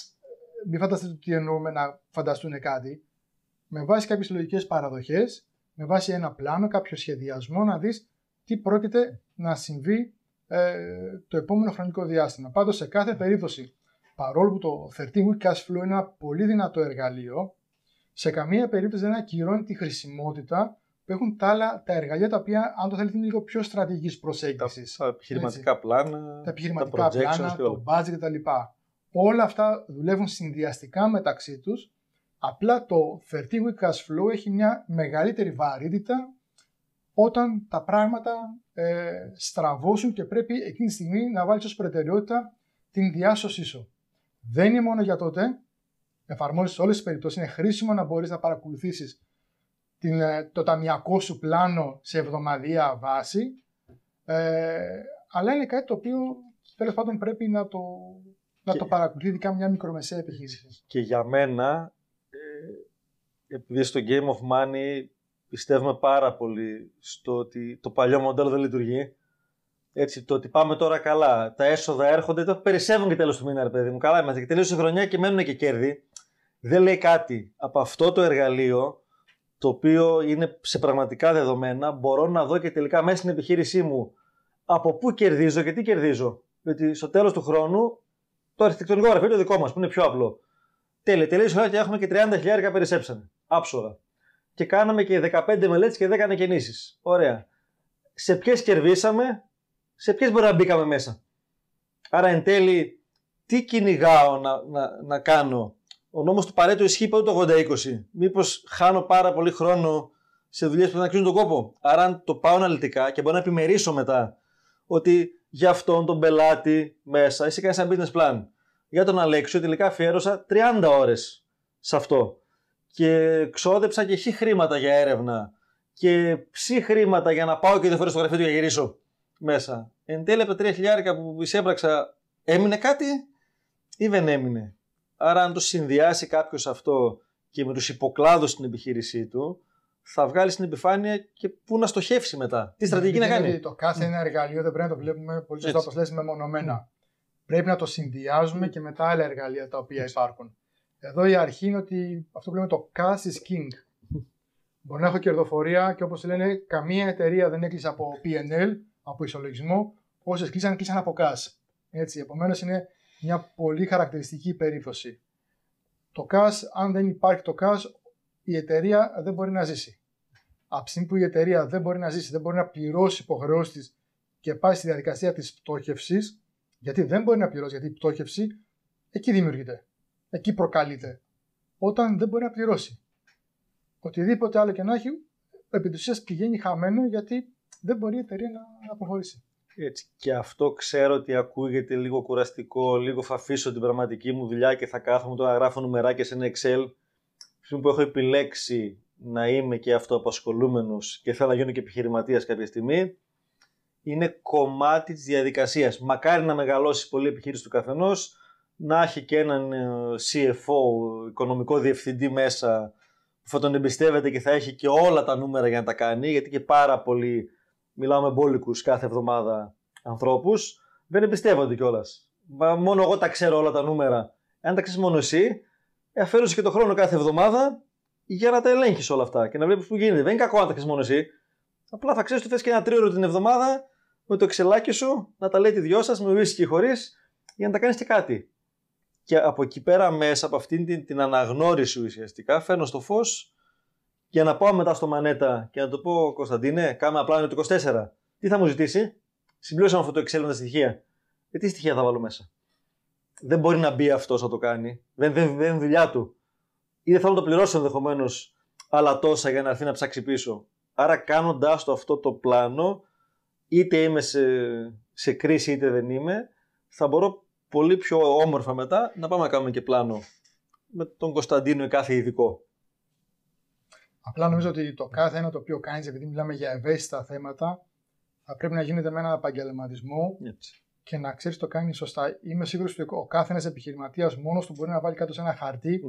Speaker 3: μην φανταστείτε τι εννοούμε να φανταστούν κάτι. Με βάση κάποιες λογικές παραδοχές, με βάση ένα πλάνο, κάποιο σχεδιασμό, να δεις τι πρόκειται να συμβεί ε, το επόμενο χρονικό διάστημα. Πάντως, σε κάθε περίπτωση, παρόλο που το 13 week cash flow είναι ένα πολύ δυνατό εργαλείο, σε καμία περίπτωση δεν ακυρώνει τη χρησιμότητα που έχουν τα άλλα τα εργαλεία τα οποία, αν το θέλετε, είναι λίγο πιο στρατηγικής προσέγγισης.
Speaker 1: Τα, τα επιχειρηματικά έτσι. πλάνα,
Speaker 3: τα επιχειρηματικά τα πλάνα, το budget κτλ. Όλα αυτά δουλεύουν συνδυαστικά μεταξύ τους. Απλά το 13 week cash flow έχει μια μεγαλύτερη βαρύτητα όταν τα πράγματα ε, στραβώσουν και πρέπει εκείνη τη στιγμή να βάλεις ως προτεραιότητα την διάσωσή σου. Δεν είναι μόνο για τότε, εφαρμόζεις σε όλες τις περιπτώσεις, είναι χρήσιμο να μπορείς να παρακολουθήσεις την, ε, το ταμιακό σου πλάνο σε εβδομαδία βάση, ε, αλλά είναι κάτι το οποίο τέλος πάντων πρέπει να το, να το παρακολουθεί ειδικά μια μικρομεσαία επιχείρηση.
Speaker 1: Και για μένα, ε, επειδή στο Game of Money πιστεύουμε πάρα πολύ στο ότι το παλιό μοντέλο δεν λειτουργεί, έτσι, το ότι πάμε τώρα καλά, τα έσοδα έρχονται, το περισσεύουν και τέλος του μήνα, ρε παιδί μου. Καλά είμαστε και τελείωσε η χρονιά και μένουν και κέρδη. Δεν λέει κάτι. Από αυτό το εργαλείο το οποίο είναι σε πραγματικά δεδομένα, μπορώ να δω και τελικά μέσα στην επιχείρησή μου από πού κερδίζω και τι κερδίζω. Γιατί στο τέλος του χρόνου το αρχιτεκτονικό γραφείο είναι το δικό μας, που είναι πιο απλό. Τέλεια, τελείωσε και έχουμε και 30 χιλιάρικα περισσέψανε. Άψογα. Και κάναμε και 15 μελέτες και 10 ανακαινήσεις. Ωραία. Σε ποιες κερδίσαμε, σε ποιες μπορεί να μπήκαμε μέσα; Άρα εν τέλει, τι κυνηγάω να, να, να κάνω; Ο νόμος του Παρέτου ισχύει πάντα το 80-20. Μήπως χάνω πάρα πολύ χρόνο σε δουλειές που δεν αξίζουν τον κόπο; Άρα, αν το πάω αναλυτικά και μπορώ να επιμερίσω μετά ότι για αυτόν τον πελάτη μέσα εσύ κάνει ένα business plan. Για τον Αλέξιο τελικά αφιέρωσα 30 ώρες σε αυτό. Και ξόδεψα και χι χρήματα για έρευνα. Και ψι χρήματα για να πάω και δύο φορές στο γραφείο του για να γυρίσω μέσα. Εν τέλει από τα 3 χιλιάρικα που εισέπραξα, έμεινε κάτι ή δεν έμεινε; Άρα, αν το συνδυάσει κάποιος αυτό και με τους υποκλάδους στην επιχείρησή του, θα βγάλει στην επιφάνεια και πού να στοχεύσει μετά. Τι στρατηγική να κάνει;
Speaker 3: Το κάθε ένα εργαλείο δεν πρέπει να το βλέπουμε πολύ σωστά όπως λες μεμονωμένα. Πρέπει να το συνδυάζουμε και με τα άλλα εργαλεία τα οποία υπάρχουν. Εδώ η αρχή είναι ότι αυτό που λέμε το cash is king. Μπορεί να έχω κερδοφορία και όπως λένε, καμία εταιρεία δεν έκλεισε από PNL, από ισολογισμό. Όσε κλείσαν, κλείσαν από cash. Έτσι, επομένως είναι μια πολύ χαρακτηριστική περίπτωση. Το cash, αν δεν υπάρχει το cash, η εταιρεία δεν μπορεί να ζήσει. Από τη που η εταιρεία δεν μπορεί να ζήσει, δεν μπορεί να πληρώσει υποχρεώσεις της και πάει στη διαδικασία της πτώχευσης, γιατί δεν μπορεί να πληρώσει, γιατί η πτώχευση εκεί δημιουργείται. Εκεί προκαλείται. Όταν δεν μπορεί να πληρώσει. Οτιδήποτε άλλο και να έχει, επί πηγαίνει χαμένο γιατί δεν μπορεί η εταιρεία να αποχωρήσει.
Speaker 1: Έτσι. Και αυτό ξέρω ότι ακούγεται λίγο κουραστικό, λίγο θα αφήσω την πραγματική μου δουλειά και θα κάθομαι τώρα να γράφω νουμεράκια σε ένα Excel. που έχω επιλέξει να είμαι και αυτοαπασχολούμενος και θέλω να γίνω και επιχειρηματίας κάποια στιγμή, είναι κομμάτι της διαδικασίας. Μακάρι να μεγαλώσει πολύ η επιχείρηση του καθενός, να έχει και έναν ε, CFO, οικονομικό διευθυντή μέσα, που θα τον εμπιστεύεται και θα έχει και όλα τα νούμερα για να τα κάνει, γιατί και πάρα πολλοί μιλάω με μπόλικους κάθε εβδομάδα ανθρώπους, δεν εμπιστεύονται κιόλας. Μόνο εγώ τα ξέρω όλα τα νούμερα. Αν τα ξέρεις μόνο εσύ, αφαίρωσε και το χρόνο κάθε εβδομάδα για να τα ελέγχεις όλα αυτά και να βλέπεις που γίνεται. Δεν είναι κακό αν τα ξέρεις μόνο εσύ. Απλά θα ξέρεις ότι θες και ένα τρίωρο την εβδομάδα με το εξελάκι σου να τα λέει τη δυο σας με και χωρίς για να τα κάνεις και κάτι. Και από εκεί πέρα μέσα από αυτήν την, την αναγνώριση ουσιαστικά φέρνω στο φως για να πάω μετά στο Μανέτα και να το πω Κωνσταντίνε, κάμε απλά το 24. Τι θα μου ζητήσει, συμπλήρωσαμε αυτό το Excel με τα στοιχεία. Ε, τι στοιχεία θα βάλω μέσα; Δεν μπορεί να μπει αυτός να το κάνει. Δεν, δεν, δεν είναι δουλειά του. Ή δεν θέλω να το πληρώσω ενδεχομένως άλλα τόσα για να έρθει να ψάξει πίσω. Άρα κάνοντά το αυτό το πλάνο, είτε είμαι σε, σε κρίση είτε δεν είμαι, θα μπορώ πολύ πιο όμορφα μετά να πάμε να κάνουμε και πλάνο με τον Κωνσταντίνο ή κάθε ειδικό.
Speaker 3: Απλά νομίζω ότι το κάθε ένα το οποίο κάνεις, επειδή μιλάμε για ευαίσθητα θέματα, θα πρέπει να γίνεται με έναν επαγγελματισμό και να ξέρεις το κάνεις σωστά. Είμαι σίγουρος ότι ο κάθε ένα επιχειρηματίας μόνος του μπορεί να βάλει κάτω σε ένα χαρτί,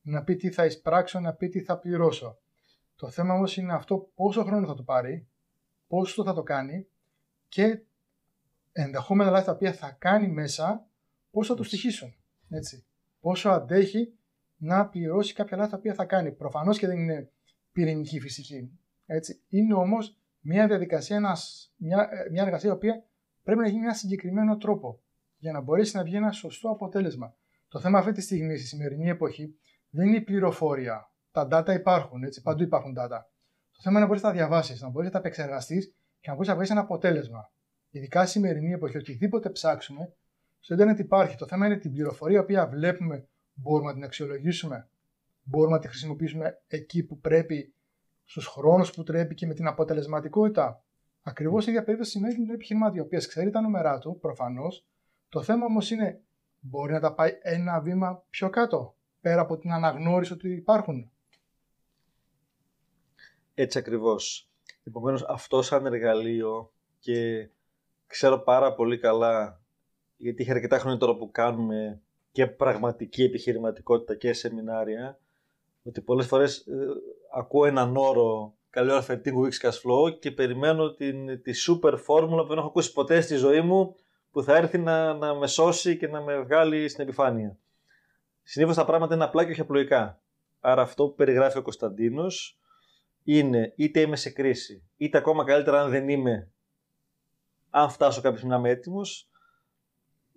Speaker 3: να πει τι θα εισπράξω, να πει τι θα πληρώσω. Το θέμα όμως είναι αυτό πόσο χρόνο θα το πάρει, πόσο θα το κάνει και ενδεχόμενα λάθη τα οποία θα κάνει μέσα, πώς θα του στοιχήσουν. Έτσι. Πόσο αντέχει να πληρώσει κάποια λάθη τα οποία θα κάνει. Προφανώς και δεν είναι πυρηνική φυσική. Έτσι. Είναι όμως μια διαδικασία, ένας, μια, ε, μια εργασία η οποία πρέπει να γίνει με ένα συγκεκριμένο τρόπο για να μπορέσει να βγει ένα σωστό αποτέλεσμα. Το θέμα αυτή τη στιγμή, στη σημερινή εποχή, δεν είναι η πληροφορία. Τα data υπάρχουν, έτσι, παντού υπάρχουν data. Το θέμα είναι να μπορείς να τα διαβάσεις, να μπορείς να τα επεξεργαστείς και να μπορείς να βρεις ένα αποτέλεσμα. Ειδικά στη σημερινή εποχή, οτιδήποτε ψάξουμε, στο Ιντερνετ υπάρχει. Το θέμα είναι την πληροφορία που βλέπουμε, μπορούμε να την αξιολογήσουμε, μπορούμε να τη χρησιμοποιήσουμε εκεί που πρέπει, στους χρόνους που πρέπει και με την αποτελεσματικότητα. Ακριβώς η ίδια περίπτωση σημαίνει την επιχειρηματία, ο οποίο ξέρει τα νούμερά του, προφανώς. Το θέμα όμως είναι, μπορεί να τα πάει ένα βήμα πιο κάτω, πέρα από την αναγνώριση ότι υπάρχουν.
Speaker 1: Έτσι ακριβώς. Επομένως, αυτό σαν εργαλείο και ξέρω πάρα πολύ καλά, γιατί είχε αρκετά χρόνια τώρα που κάνουμε και πραγματική επιχειρηματικότητα και σεμινάρια, ότι πολλές φορές ε, ακούω έναν όρο καλή ώρα φετίνγκου Wix Cash Flow και περιμένω την, τη super φόρμουλα που δεν έχω ακούσει ποτέ στη ζωή μου που θα έρθει να, να με σώσει και να με βγάλει στην επιφάνεια. Συνήθως τα πράγματα είναι απλά και όχι απλοϊκά. Άρα αυτό που περιγράφει ο Κωνσταντίνος είναι είτε είμαι σε κρίση, είτε ακόμα καλύτερα αν δεν είμαι, αν φτάσω κάποια στιγμή να είμαι έτοιμος,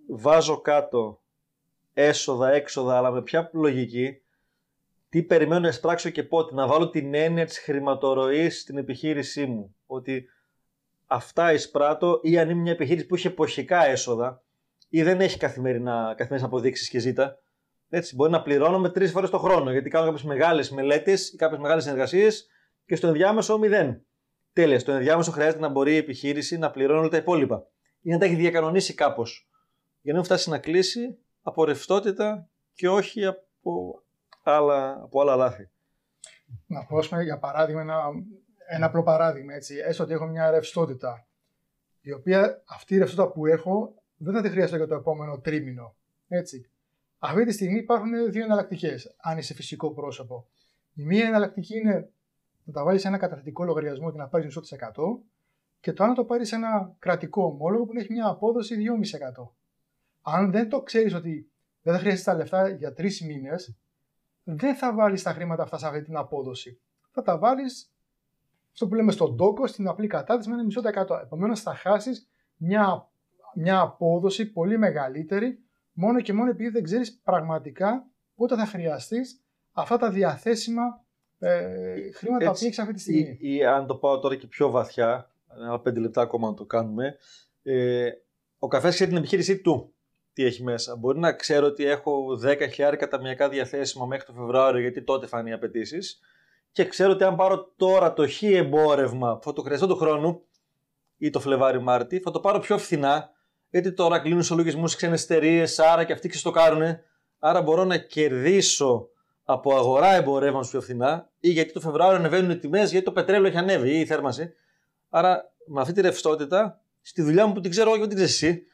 Speaker 1: βάζω κάτω έσοδα, έξοδα, αλλά με ποια λογική, τι περιμένω να εισπράξω και πότε, να βάλω την έννοια της χρηματορροής στην επιχείρησή μου, ότι αυτά εισπράττω ή αν είμαι μια επιχείρηση που έχει εποχικά έσοδα ή δεν έχει καθημερινά, καθημερινές αποδείξεις και ζήτα, έτσι, μπορεί να πληρώνω τρεις φορές το χρόνο γιατί κάνω κάποιες μεγάλες μελέτες ή κάποιες μεγάλες συνεργασίες και στο ενδιάμεσο μηδέν. Τέλεια. Στο ενδιάμεσο χρειάζεται να μπορεί η επιχείρηση να πληρώνει όλα τα υπόλοιπα ή να τα έχει διακανονίσει κάπως. Για να μην φτάσει να κλείσει από ρευστότητα και όχι από άλλα, από άλλα λάθη.
Speaker 3: Να πω για παράδειγμα ένα, ένα απλό παράδειγμα. Έτσι. Έστω ότι έχω μια ρευστότητα η οποία αυτή η ρευστότητα που έχω δεν θα τη χρειάζεται για το επόμενο τρίμηνο. Έτσι. Αυτή τη στιγμή υπάρχουν δύο εναλλακτικές, αν είσαι φυσικό πρόσωπο. Η μία εναλλακτική είναι να τα βάλεις σε ένα καταθετικό λογαριασμό και να πάρεις μισό τη εκατό, και το άλλο να το πάρεις σε ένα κρατικό ομόλογο που έχει μια απόδοση 2,5%. Αν δεν το ξέρεις ότι δεν θα χρειάζεσαι τα λεφτά για τρεις μήνες, δεν θα βάλεις τα χρήματα αυτά σε αυτή την απόδοση. Θα τα βάλεις στο που λέμε στον τόκο, στην απλή κατάθεση με ένα μισό εκατό. Επομένως θα χάσεις μια, μια απόδοση πολύ μεγαλύτερη μόνο και μόνο επειδή δεν ξέρεις πραγματικά πότε θα χρειαστείς αυτά τα διαθέσιμα ε, χρήματα που έχεις αυτή τη στιγμή.
Speaker 1: Ή, ή, αν το πάω τώρα και πιο βαθιά, ένα πέντε λεπτά ακόμα να το κάνουμε, ε, ο καφές ξέρει την επιχείρησή του τι έχει μέσα. Μπορεί να ξέρω ότι έχω 10.000 ταμιακά διαθέσιμα μέχρι το Φεβρουάριο, γιατί τότε θα είναι οι απαιτήσεις. Και ξέρω ότι αν πάρω τώρα το χ εμπόρευμα που θα το χρειαστώ του χρόνου, ή το Φλεβάρι-Μάρτι, θα το πάρω πιο φθηνά, γιατί τώρα κλείνουν σε λογισμού ξένες εταιρείες, άρα και αυτοί ξεστοκάρουν. Άρα μπορώ να κερδίσω από αγορά εμπορεύματο πιο φθηνά ή γιατί το Φεβρουάριο ανεβαίνουν οι τιμές, γιατί το πετρέλαιο έχει ανέβει ή η θέρμανση. Άρα με αυτή τη ρευστότητα, στη δουλειά μου που την ξέρω εγώ και την ξέρει εσύ,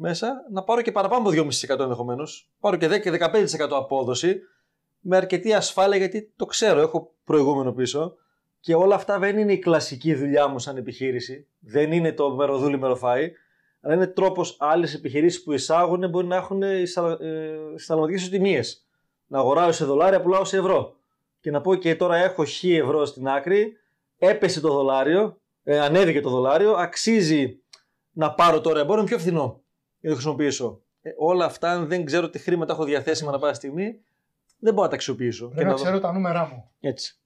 Speaker 1: μέσα να πάρω και παραπάνω από 2,5% ενδεχομένως. Πάρω και 10 και 15% απόδοση με αρκετή ασφάλεια γιατί το ξέρω, έχω προηγούμενο πίσω. Και όλα αυτά δεν είναι η κλασική δουλειά μου σαν επιχείρηση. Δεν είναι το μεροδούλη μεροφάι. Αλλά είναι τρόπος άλλες επιχειρήσεις που εισάγουν μπορεί να έχουν συναλλαγματικέ ισοτιμίε να αγοράζω σε δολάρια, πουλάω σε ευρώ. Και να πω και τώρα έχω χ ευρώ στην άκρη, έπεσε το δολάριο, ε, ανέβηκε το δολάριο, αξίζει να πάρω τώρα εμπόριο πιο φθηνό για να το χρησιμοποιήσω. Ε, όλα αυτά, αν δεν ξέρω τι χρήματα έχω διαθέσιμα να πάω στιγμή, δεν μπορώ να τα αξιοποιήσω.
Speaker 3: Πρέπει να, να ξέρω τα νούμερά μου.
Speaker 1: Έτσι.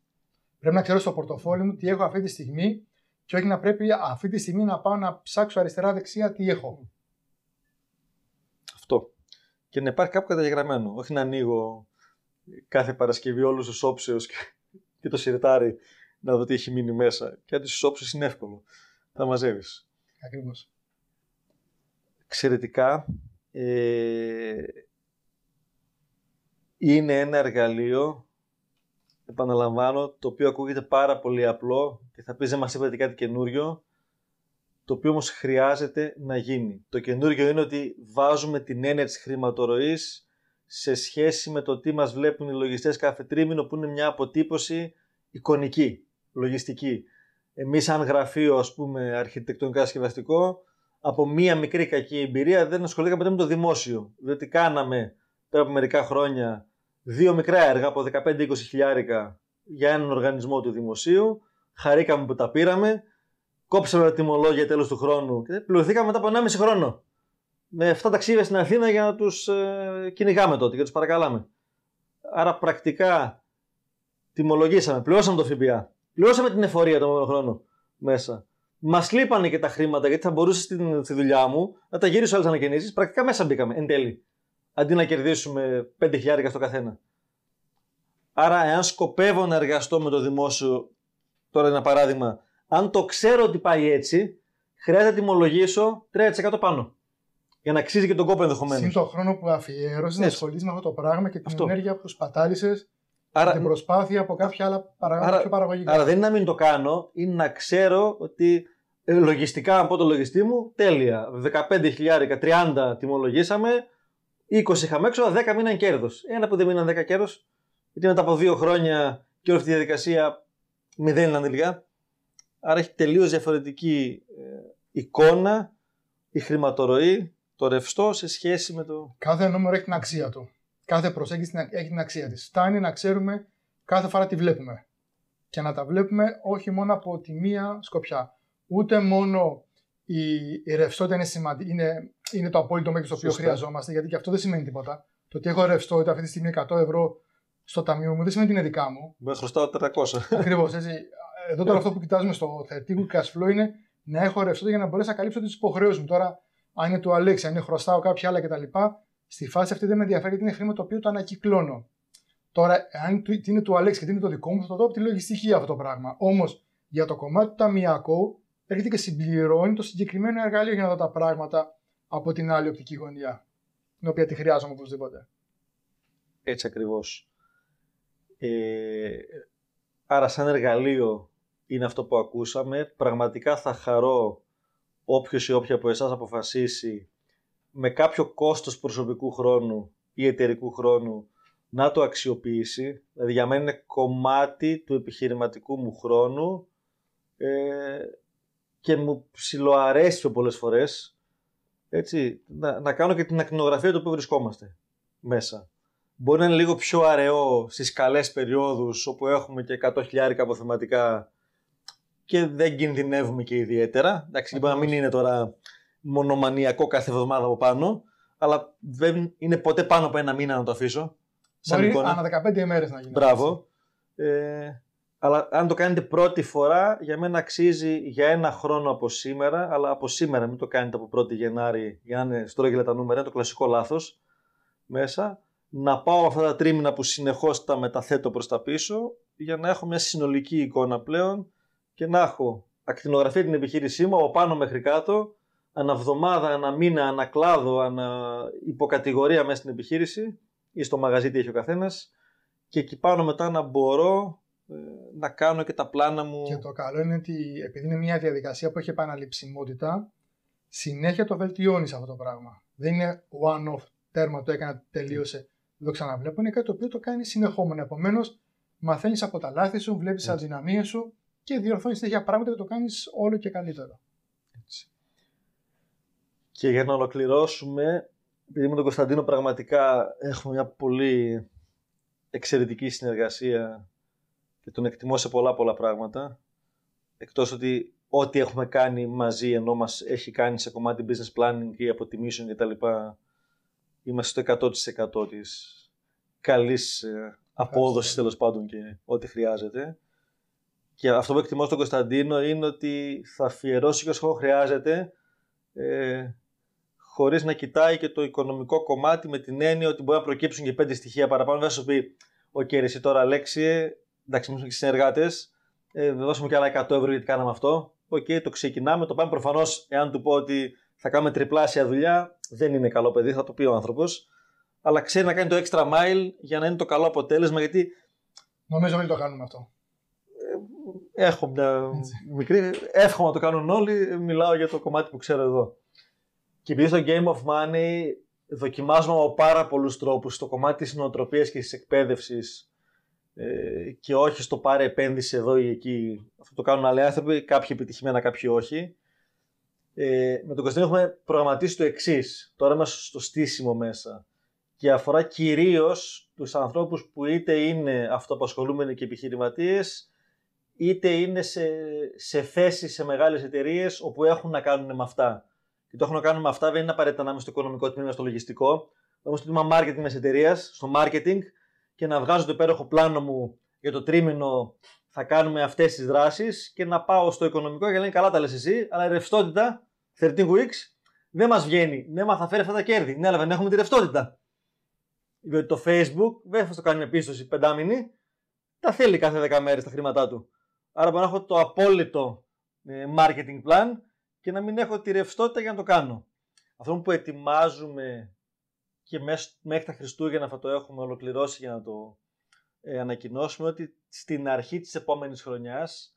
Speaker 3: Πρέπει να ξέρω στο πορτοφόλι μου τι έχω αυτή τη στιγμή και όχι να πρέπει αυτή τη στιγμή να πάω να ψάξω αριστερά-δεξιά τι έχω.
Speaker 1: Αυτό. Και να υπάρχει κάπου καταγεγραμμένο. Όχι να ανοίγω κάθε Παρασκευή όλους τους όψεου και, και το σιρτάρι να δω τι έχει μείνει μέσα. Και αν τους όψεου είναι εύκολο. Θα μαζεύεις.
Speaker 3: Ακριβώς.
Speaker 1: Εξαιρετικά. Ε, είναι ένα εργαλείο, επαναλαμβάνω, το οποίο ακούγεται πάρα πολύ απλό και θα πεις δεν μας είπατε κάτι καινούριο, το οποίο όμως χρειάζεται να γίνει. Το καινούριο είναι ότι βάζουμε την έννοια της χρηματορροής σε σχέση με το τι μας βλέπουν οι λογιστές κάθε τρίμηνο που είναι μια αποτύπωση εικονική, λογιστική. Εμείς σαν γραφείο ας πούμε αρχιτεκτονικά σκευαστικό από μία μικρή κακή εμπειρία δεν ασχολήκαμε με το δημόσιο. Διότι κάναμε πέρα από μερικά χρόνια δύο μικρά έργα από 15-20 χιλιάρικα για έναν οργανισμό του δημοσίου. Χαρήκαμε που τα πήραμε. Κόψαμε τα τιμολόγια τέλος του χρόνου και πληρωθήκαμε μετά από 1,5 χρόνο. Με 7 ταξίδια στην Αθήνα για να τους ε, κυνηγάμε τότε και τους παρακαλάμε. Άρα πρακτικά τιμολογήσαμε, πληρώσαμε το ΦΠΑ. Πληρώσαμε την εφορία τον επόμενο χρόνο μέσα. Μας λείπανε και τα χρήματα γιατί θα μπορούσες στη, στη δουλειά μου να τα γυρίσω άλλε ανακαινήσεις. Πρακτικά μέσα μπήκαμε εν τέλει. Αντί να κερδίσουμε 5.000 στο καθένα. Άρα, εάν σκοπεύω να εργαστώ με το δημόσιο, τώρα ένα παράδειγμα, αν το ξέρω ότι πάει έτσι, χρειάζεται να τιμολογήσω 3% πάνω. Για να αξίζει και τον κόπο ενδεχομένως.
Speaker 3: Συν το χρόνο που αφιέρωσες να ασχολείσαι με αυτό το πράγμα και την αυτό. ενέργεια που σπατάλησες Άρα, την προσπάθεια από κάποια άλλα παραγωγικά. Άρα, πιο παραγωγικά.
Speaker 1: Άρα δεν είναι να μην το κάνω, είναι να ξέρω ότι ε, λογιστικά, αν πω το λογιστή μου, τέλεια. 15.000, 30 τιμολογήσαμε, 20 είχαμε έξω, 10 μείναν κέρδος. Ένα που δεν μείναν 10 κέρδος, γιατί μετά από δύο χρόνια και όλη αυτή τη διαδικασία μηδέν τελικά. Άρα έχει τελείως διαφορετική ε, εικόνα η χρηματορροή, το ρευστό σε σχέση με το.
Speaker 3: Κάθε νούμερο έχει την αξία του. Κάθε προσέγγιση έχει την αξία της. Φτάνει να ξέρουμε κάθε φορά τι βλέπουμε. Και να τα βλέπουμε όχι μόνο από τη μία σκοπιά ούτε μόνο η, η ρευστότητα είναι, σημαντική, είναι, είναι το απόλυτο μέγεθο το οποίο χρειαζόμαστε, γιατί και αυτό δεν σημαίνει τίποτα. Το ότι έχω ρευστότητα αυτή τη στιγμή 100 ευρώ στο ταμείο μου δεν σημαίνει ότι είναι δικά μου.
Speaker 1: Με χρωστάω 400.
Speaker 3: Ακριβώς. Εδώ τώρα αυτό που κοιτάζουμε στο θετικό cash flow είναι να έχω ρευστότητα για να μπορέσω να καλύψω τις υποχρεώσεις μου. Τώρα, αν είναι του Αλέξη, αν είναι χρωστάω κάποια άλλα κτλ. Στη φάση αυτή δεν με ενδιαφέρει γιατί είναι χρήμα το οποίο το ανακυκλώνω. Τώρα, αν είναι του Αλέξη και τι είναι το δικό μου, θα το δω από τη λογιστική αυτό το πράγμα. Όμως, για το κομμάτι του ταμιακού, έρχεται και συμπληρώνει το συγκεκριμένο εργαλείο για να δω τα πράγματα από την άλλη οπτική γωνία, την οποία τη χρειάζομαι οπωσδήποτε.
Speaker 1: Έτσι ακριβώς. Ε, άρα σαν εργαλείο είναι αυτό που ακούσαμε. Πραγματικά θα χαρώ όποιος ή όποια από εσάς αποφασίσει με κάποιο κόστος προσωπικού χρόνου ή εταιρικού χρόνου να το αξιοποιήσει. Δηλαδή για μένα είναι κομμάτι του επιχειρηματικού μου χρόνου ε, και μου ψιλοαρέσει πιο πολλές φορές έτσι, να, να κάνω και την ακτινογραφία του που βρισκόμαστε μέσα. Μπορεί να είναι λίγο πιο αραιό στις καλές περιόδους όπου έχουμε και 100.000 αποθεματικά και δεν κινδυνεύουμε και ιδιαίτερα. Εντάξει, μπορεί να μην είναι τώρα μονομανιακό κάθε εβδομάδα από πάνω, αλλά δεν είναι ποτέ πάνω από ένα μήνα να το αφήσω.
Speaker 3: Μπορεί ανά 15 ημέρες να γίνει.
Speaker 1: Μπράβο. Ε, αλλά αν το κάνετε πρώτη φορά, για μένα αξίζει για ένα χρόνο από σήμερα, αλλά από σήμερα μην το κάνετε από 1η Γενάρη για να είναι στρόγγυλα τα νούμερα, είναι το κλασικό λάθος μέσα. Να πάω αυτά τα τρίμηνα που συνεχώς τα μεταθέτω προς τα πίσω, για να έχω μια συνολική εικόνα πλέον και να έχω ακτινογραφεί την επιχείρησή μου από πάνω μέχρι κάτω, αναβδομάδα, ένα μήνα, ένα κλάδο, ανα υποκατηγορία μέσα στην επιχείρηση ή στο μαγαζί τι έχει ο καθένας. Και εκεί πάνω μετά να μπορώ ε, να κάνω και τα πλάνα μου.
Speaker 3: Και το καλό είναι ότι επειδή είναι μια διαδικασία που έχει επαναληψιμότητα, συνέχεια το βελτιώνεις αυτό το πράγμα. Δεν είναι one-off τέρμα, το έκανα, τελείωσε, δεν το ξαναβλέπω. Είναι κάτι το οποίο το κάνεις συνεχόμενο. Επομένως, μαθαίνεις από τα λάθη σου, βλέπεις τις αδυναμίες σου και διορθώνεις τέτοια πράγματα και το κάνεις όλο και καλύτερο. Έτσι.
Speaker 1: Και για να ολοκληρώσουμε, επειδή με τον Κωνσταντίνο πραγματικά έχουμε μια πολύ εξαιρετική συνεργασία και τον εκτιμώ σε πολλά πολλά πράγματα. Εκτός ότι ό,τι έχουμε κάνει μαζί ενώ μας έχει κάνει σε κομμάτι business planning ή αποτιμήσεων κτλ. Είμαστε στο 100% της καλής ε, απόδοσης τέλος πάντων και ό,τι χρειάζεται. Και αυτό που εκτιμώ στον Κωνσταντίνο είναι ότι θα αφιερώσει και όσο χρειάζεται ε, χωρίς να κοιτάει και το οικονομικό κομμάτι με την έννοια ότι μπορεί να προκύψουν και πέντε στοιχεία παραπάνω. Δεν θα σου πει, OK, εσύ τώρα Αλέξη, εντάξει, είμαστε και συνεργάτες, ε, δώσουμε και άλλα 100 ευρώ γιατί κάναμε αυτό. OK, okay, το ξεκινάμε, το πάμε. Προφανώς, εάν του πω ότι θα κάνουμε τριπλάσια δουλειά, δεν είναι καλό παιδί, θα το πει ο άνθρωπος. Αλλά ξέρει να κάνει το extra mile για να είναι το καλό αποτέλεσμα, γιατί.
Speaker 3: Νομίζω ότι το κάνουμε αυτό.
Speaker 1: Ε, έχω μια μικρή. Εύχομαι να το κάνουν όλοι. Μιλάω για το κομμάτι που ξέρω εδώ. Και επειδή στο Game of Money δοκιμάζουμε από πάρα πολλούς τρόπους το κομμάτι της νοοτροπίας και της εκπαίδευσης ε, και όχι στο πάρε επένδυση εδώ ή εκεί. Αυτό το κάνουν άλλοι άνθρωποι, κάποιοι επιτυχημένα, κάποιοι όχι. Ε, με τον Κωνσταντίνο έχουμε προγραμματίσει το εξής. Τώρα είμαστε στο στήσιμο μέσα. Και αφορά κυρίως τους ανθρώπους που είτε είναι αυτοαπασχολούμενοι και επιχειρηματίες, είτε είναι σε, σε θέσεις σε μεγάλες εταιρείες όπου έχουν να κάνουν με αυτά. Και το έχουν να κάνουν με αυτά δεν είναι απαραίτητα να είμαι στο οικονομικό τμήμα, στο λογιστικό. Είμαι στο τμήμα marketing μιας εταιρείας, στο marketing, και να βγάζω το υπέροχο πλάνο μου για το τρίμηνο θα κάνουμε αυτές τις δράσεις και να πάω στο οικονομικό και λένε καλά τα λες εσύ, αλλά η ρευστότητα 13 weeks δεν μας βγαίνει. Ναι, μα θα φέρει αυτά τα κέρδη. Ναι, αλλά δεν έχουμε τη ρευστότητα. Διότι το Facebook δεν θα το κάνει με πίστοση πεντάμινη, τα θέλει κάθε 10 μέρες τα χρήματά του. Άρα μπορώ να έχω το απόλυτο ε, marketing plan και να μην έχω τη ρευστότητα για να το κάνω. Αυτό που ετοιμάζουμε και μέχρι τα Χριστούγεννα θα το έχουμε ολοκληρώσει για να το ε, ανακοινώσουμε ότι στην αρχή της επόμενης χρονιάς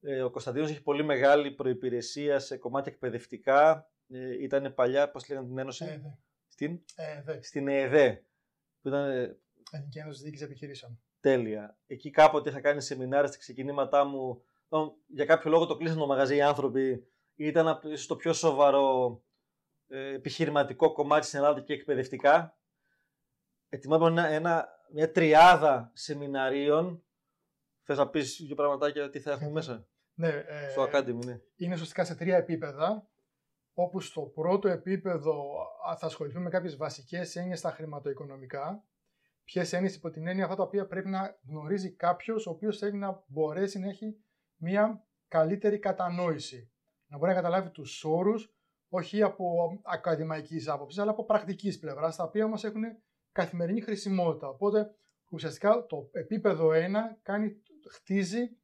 Speaker 1: ε, ο Κωνσταντίνος έχει πολύ μεγάλη προϋπηρεσία σε κομμάτια εκπαιδευτικά. Ε, ήταν παλιά, πώς λέγανε την Ένωση;
Speaker 3: ΕΕΔΕ.
Speaker 1: Στην;
Speaker 3: ΕΕΔΕ.
Speaker 1: Στην ΕΕΔΕ. Που ήταν,
Speaker 3: Εθνική Ένωση Διοίκησης Επιχειρήσεων.
Speaker 1: Τέλεια. Εκεί κάποτε είχα κάνει σεμινάρια στα ξεκινήματά μου. Για κάποιο λόγο το κλείσαν το μαγαζί οι άνθρωποι. Ήταν το πιο σοβαρό ε, επιχειρηματικό κομμάτι στην Ελλάδα και εκπαιδευτικά. Ετοιμάζουμε ένα, ένα, μια τριάδα σεμιναρίων. Θες να πεις δύο πραγματάκια τι θα έχουμε μέσα;
Speaker 3: Ναι, ε,
Speaker 1: στο Academy, ναι.
Speaker 3: Είναι ουσιαστικά σε τρία επίπεδα. Όπου στο πρώτο επίπεδο θα ασχοληθούμε με κάποιες βασικές έννοιες στα χρηματοοικονομικά. Ποιες έννοιες υπό την έννοια αυτά τα οποία πρέπει να γνωρίζει κάποιος ο οποίος θέλει να μπορέσει να έχει μια καλύτερη κατανόηση. Να μπορεί να καταλάβει τους όρους, όχι από ακαδημαϊκής άποψης, αλλά από πρακτικής πλευράς, τα οποία όμω έχουν καθημερινή χρησιμότητα. Οπότε ουσιαστικά το επίπεδο 1 κάνει, χτίζει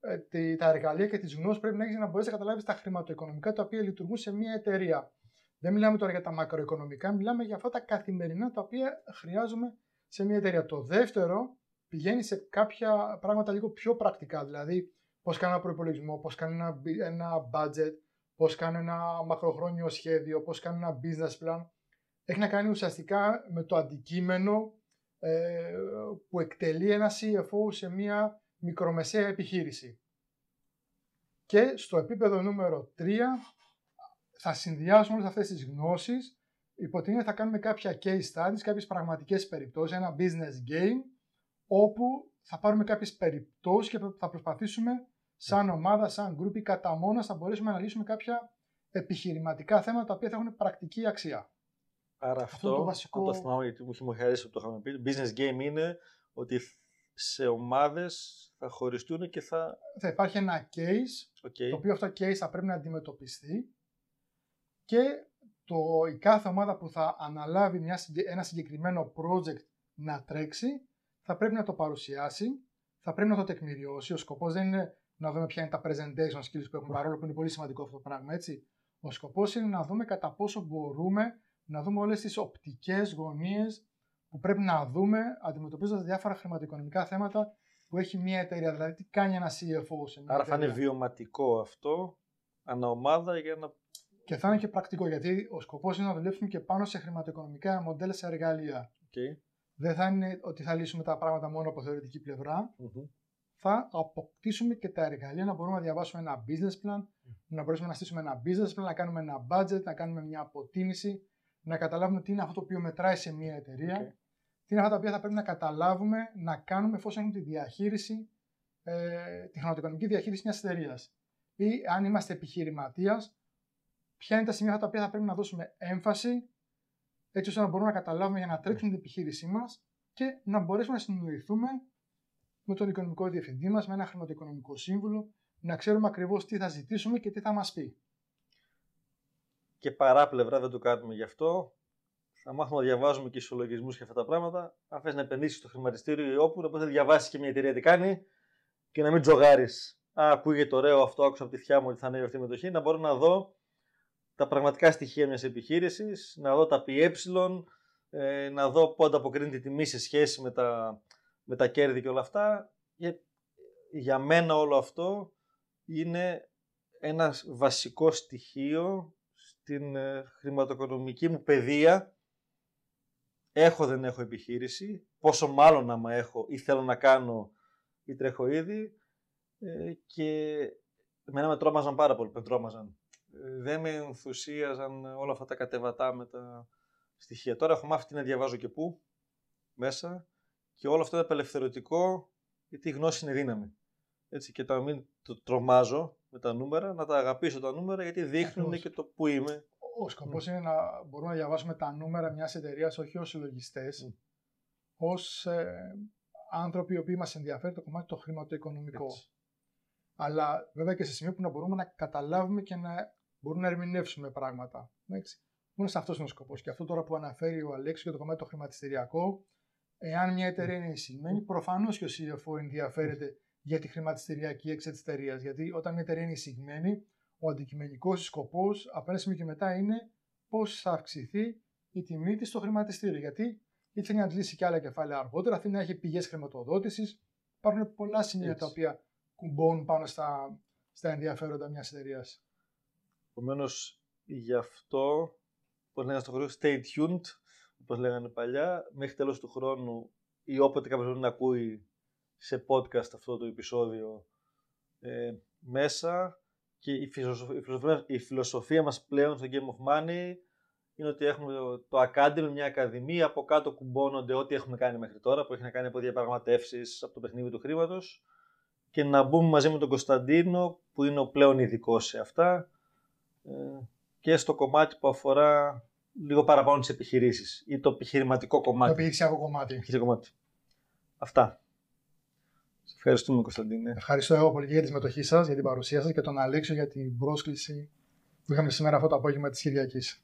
Speaker 3: ε, τα εργαλεία και τις γνώσεις πρέπει να έχεις για να μπορέσει να καταλάβεις τα χρηματοοικονομικά τα οποία λειτουργούν σε μια εταιρεία. Δεν μιλάμε τώρα για τα μακροοικονομικά, μιλάμε για αυτά τα καθημερινά τα οποία χρειάζομαι σε μια εταιρεία. Το δεύτερο πηγαίνει σε κάποια πράγματα λίγο πιο πρακτικά, δηλαδή πώς κάνω ένα προπολογισμό, πώς κάνω ένα, ένα budget, πώς κάνω ένα μακροχρόνιο σχέδιο, πώς κάνω ένα business plan. Έχει να κάνει ουσιαστικά με το αντικείμενο ε, που εκτελεί ένα CFO σε μια μικρομεσαία επιχείρηση. Και στο επίπεδο νούμερο 3 θα συνδυάσουμε όλες αυτές τις γνώσεις υπό την θα κάνουμε κάποια case studies, κάποιες πραγματικές περιπτώσεις, ένα business game, όπου θα πάρουμε κάποιες περιπτώσεις και θα προσπαθήσουμε σαν ομάδα, σαν γκρουπ κατά μόνα θα μπορέσουμε να λύσουμε κάποια επιχειρηματικά θέματα τα οποία θα έχουν πρακτική αξία.
Speaker 1: Άρα αυτό, το βασικό... το θυμάμαι γιατί μου έχει αρέσει που το είχαμε πει. Business game είναι ότι σε ομάδες θα χωριστούν και θα...
Speaker 3: Θα υπάρχει ένα case,
Speaker 1: okay.
Speaker 3: το οποίο αυτό case θα πρέπει να αντιμετωπιστεί και το, η κάθε ομάδα που θα αναλάβει μια, ένα συγκεκριμένο project να τρέξει θα πρέπει να το παρουσιάσει, θα πρέπει να το τεκμηριώσει. Ο σκοπός δεν είναι να δούμε ποια είναι τα presentation skills που έχουμε, παρόλο που είναι πολύ σημαντικό αυτό το πράγμα, έτσι. Ο σκοπός είναι να δούμε κατά πόσο μπορούμε να δούμε όλες τις οπτικές γωνίες που πρέπει να δούμε αντιμετωπίζοντας διάφορα χρηματοοικονομικά θέματα που έχει μια εταιρεία. Δηλαδή, τι κάνει ένα CFO σε μια
Speaker 1: Άρα θα είναι βιωματικό αυτό, αναομάδα για να.
Speaker 3: Και θα είναι και πρακτικό, γιατί ο σκοπός είναι να δουλέψουμε και πάνω σε χρηματοοικονομικά μοντέλα σε εργαλεία.
Speaker 1: Okay.
Speaker 3: Δεν θα είναι ότι θα λύσουμε τα πράγματα μόνο από θεωρητική θα αποκτήσουμε και τα εργαλεία να μπορούμε να διαβάσουμε ένα business plan, να μπορέσουμε να στήσουμε ένα business plan, να κάνουμε ένα budget, να κάνουμε μια αποτίμηση, να καταλάβουμε τι είναι αυτό το οποίο μετράει σε μια εταιρεία, τι είναι αυτά τα οποία θα πρέπει να καταλάβουμε, να κάνουμε εφόσον έχουμε τη διαχείριση, ε, τη χρηματοοικονομική διαχείριση μιας εταιρείας. ή αν είμαστε επιχειρηματίας, ποια είναι τα σημεία τα οποία θα πρέπει να δώσουμε έμφαση έτσι ώστε να μπορούμε να καταλάβουμε για να τρέξουμε την επιχείρησή μας και να μπορέσουμε να συνεννοηθούμε με τον οικονομικό διευθυντή μας, με ένα χρηματοοικονομικό σύμβουλο, να ξέρουμε ακριβώς τι θα ζητήσουμε και τι θα μας πει.
Speaker 1: Και παράπλευρα δεν το κάνουμε γι' αυτό. Θα μάθουμε να διαβάζουμε και ισολογισμούς και αυτά τα πράγματα. Αν θες να επενδύσεις στο χρηματιστήριο ή όπου, να μπορεί να διαβάσεις και μια εταιρεία τι κάνει και να μην τζογάρεις. Α, ακούγεται ωραίο αυτό, άκουσα από τη θιά μου ότι θα ανέβει αυτή η μετοχή. Να μπορώ να δω τα πραγματικά στοιχεία μιας επιχείρησης, να δω τα ΠΕ, ε, να δω πού ανταποκρίνεται η τιμή σε σχέση με τα, με τα κέρδη και όλα αυτά. Για, για μένα όλο αυτό είναι ένας βασικός στοιχείο στην ε, χρηματοοικονομική μου παιδεία. Έχω δεν έχω επιχείρηση, πόσο μάλλον άμα έχω ή θέλω να κάνω ή τρέχω ήδη ε, και εμένα με τρόμαζαν πάρα πολύ, με τρόμαζαν. Ε, δεν με ενθουσίαζαν όλα αυτά τα κατεβατά με τα στοιχεία. Τώρα έχω μάθει να διαβάζω και πού μέσα και όλο αυτό είναι απελευθερωτικό γιατί η γνώση είναι δύναμη. Έτσι, και να μην το τρομάζω με τα νούμερα, να τα αγαπήσω τα νούμερα γιατί δείχνουν και το που είμαι.
Speaker 3: Ο σκοπός είναι να μπορούμε να διαβάσουμε τα νούμερα μιας εταιρείας όχι ως συλλογιστές, mm. ως ε, άνθρωποι οι οποίοι μας ενδιαφέρει το κομμάτι το χρηματοοικονομικό. Έτσι. Αλλά βέβαια και σε σημείο που να μπορούμε να καταλάβουμε και να μπορούμε να ερμηνεύσουμε πράγματα. Εντάξει. Μόνο σε αυτός είναι ο σκοπός. Και αυτό τώρα που αναφέρει ο Αλέξης για το κομμάτι το χρηματιστηριακό, εάν μια εταιρεία είναι εισηγμένη, προφανώς και ο CFO ενδιαφέρεται για τη χρηματιστηριακή έξι της εταιρείας. Γιατί όταν μια εταιρεία είναι εισηγμένη, ο αντικειμενικός σκοπός από ένα σημείο και μετά είναι πώς θα αυξηθεί η τιμή της στο χρηματιστήριο. Γιατί είτε θέλει να αντλήσει και άλλα κεφάλαια αργότερα, θέλει να έχει πηγές χρηματοδότησης. Υπάρχουν πολλά σημεία τα οποία κουμπώνουν πάνω στα, στα ενδιαφέροντα μιας εταιρείας.
Speaker 1: Επομένως, γι' αυτό, όπω λέγανε στο χρόνο, stay tuned, όπως λέγανε παλιά, μέχρι τέλος του χρόνου ή όποτε κάποιος μπορεί να ακούει σε podcast αυτό το επεισόδιο ε, μέσα και η φιλοσοφία, η φιλοσοφία, η φιλοσοφία μας πλέον στο Game of Money είναι ότι έχουμε το, το Academy, μια ακαδημία, από κάτω κουμπώνονται ό,τι έχουμε κάνει μέχρι τώρα, που έχει να κάνει από διαπραγματεύσεις από το παιχνίδι του χρήματος και να μπούμε μαζί με τον Κωνσταντίνο, που είναι ο πλέον ειδικός σε αυτά, ε, και στο κομμάτι που αφορά λίγο παραπάνω τις επιχειρήσεις ή το επιχειρηματικό κομμάτι.
Speaker 3: Το επιχειρησιακό κομμάτι.
Speaker 1: κομμάτι. Αυτά. Σας ευχαριστούμε, Κωνσταντίνε.
Speaker 3: Ευχαριστώ εγώ πολύ για τη συμμετοχή σας, για την παρουσία σας και τον Αλέξιο για την πρόσκληση που είχαμε σήμερα αυτό το απόγευμα της Κυριακής.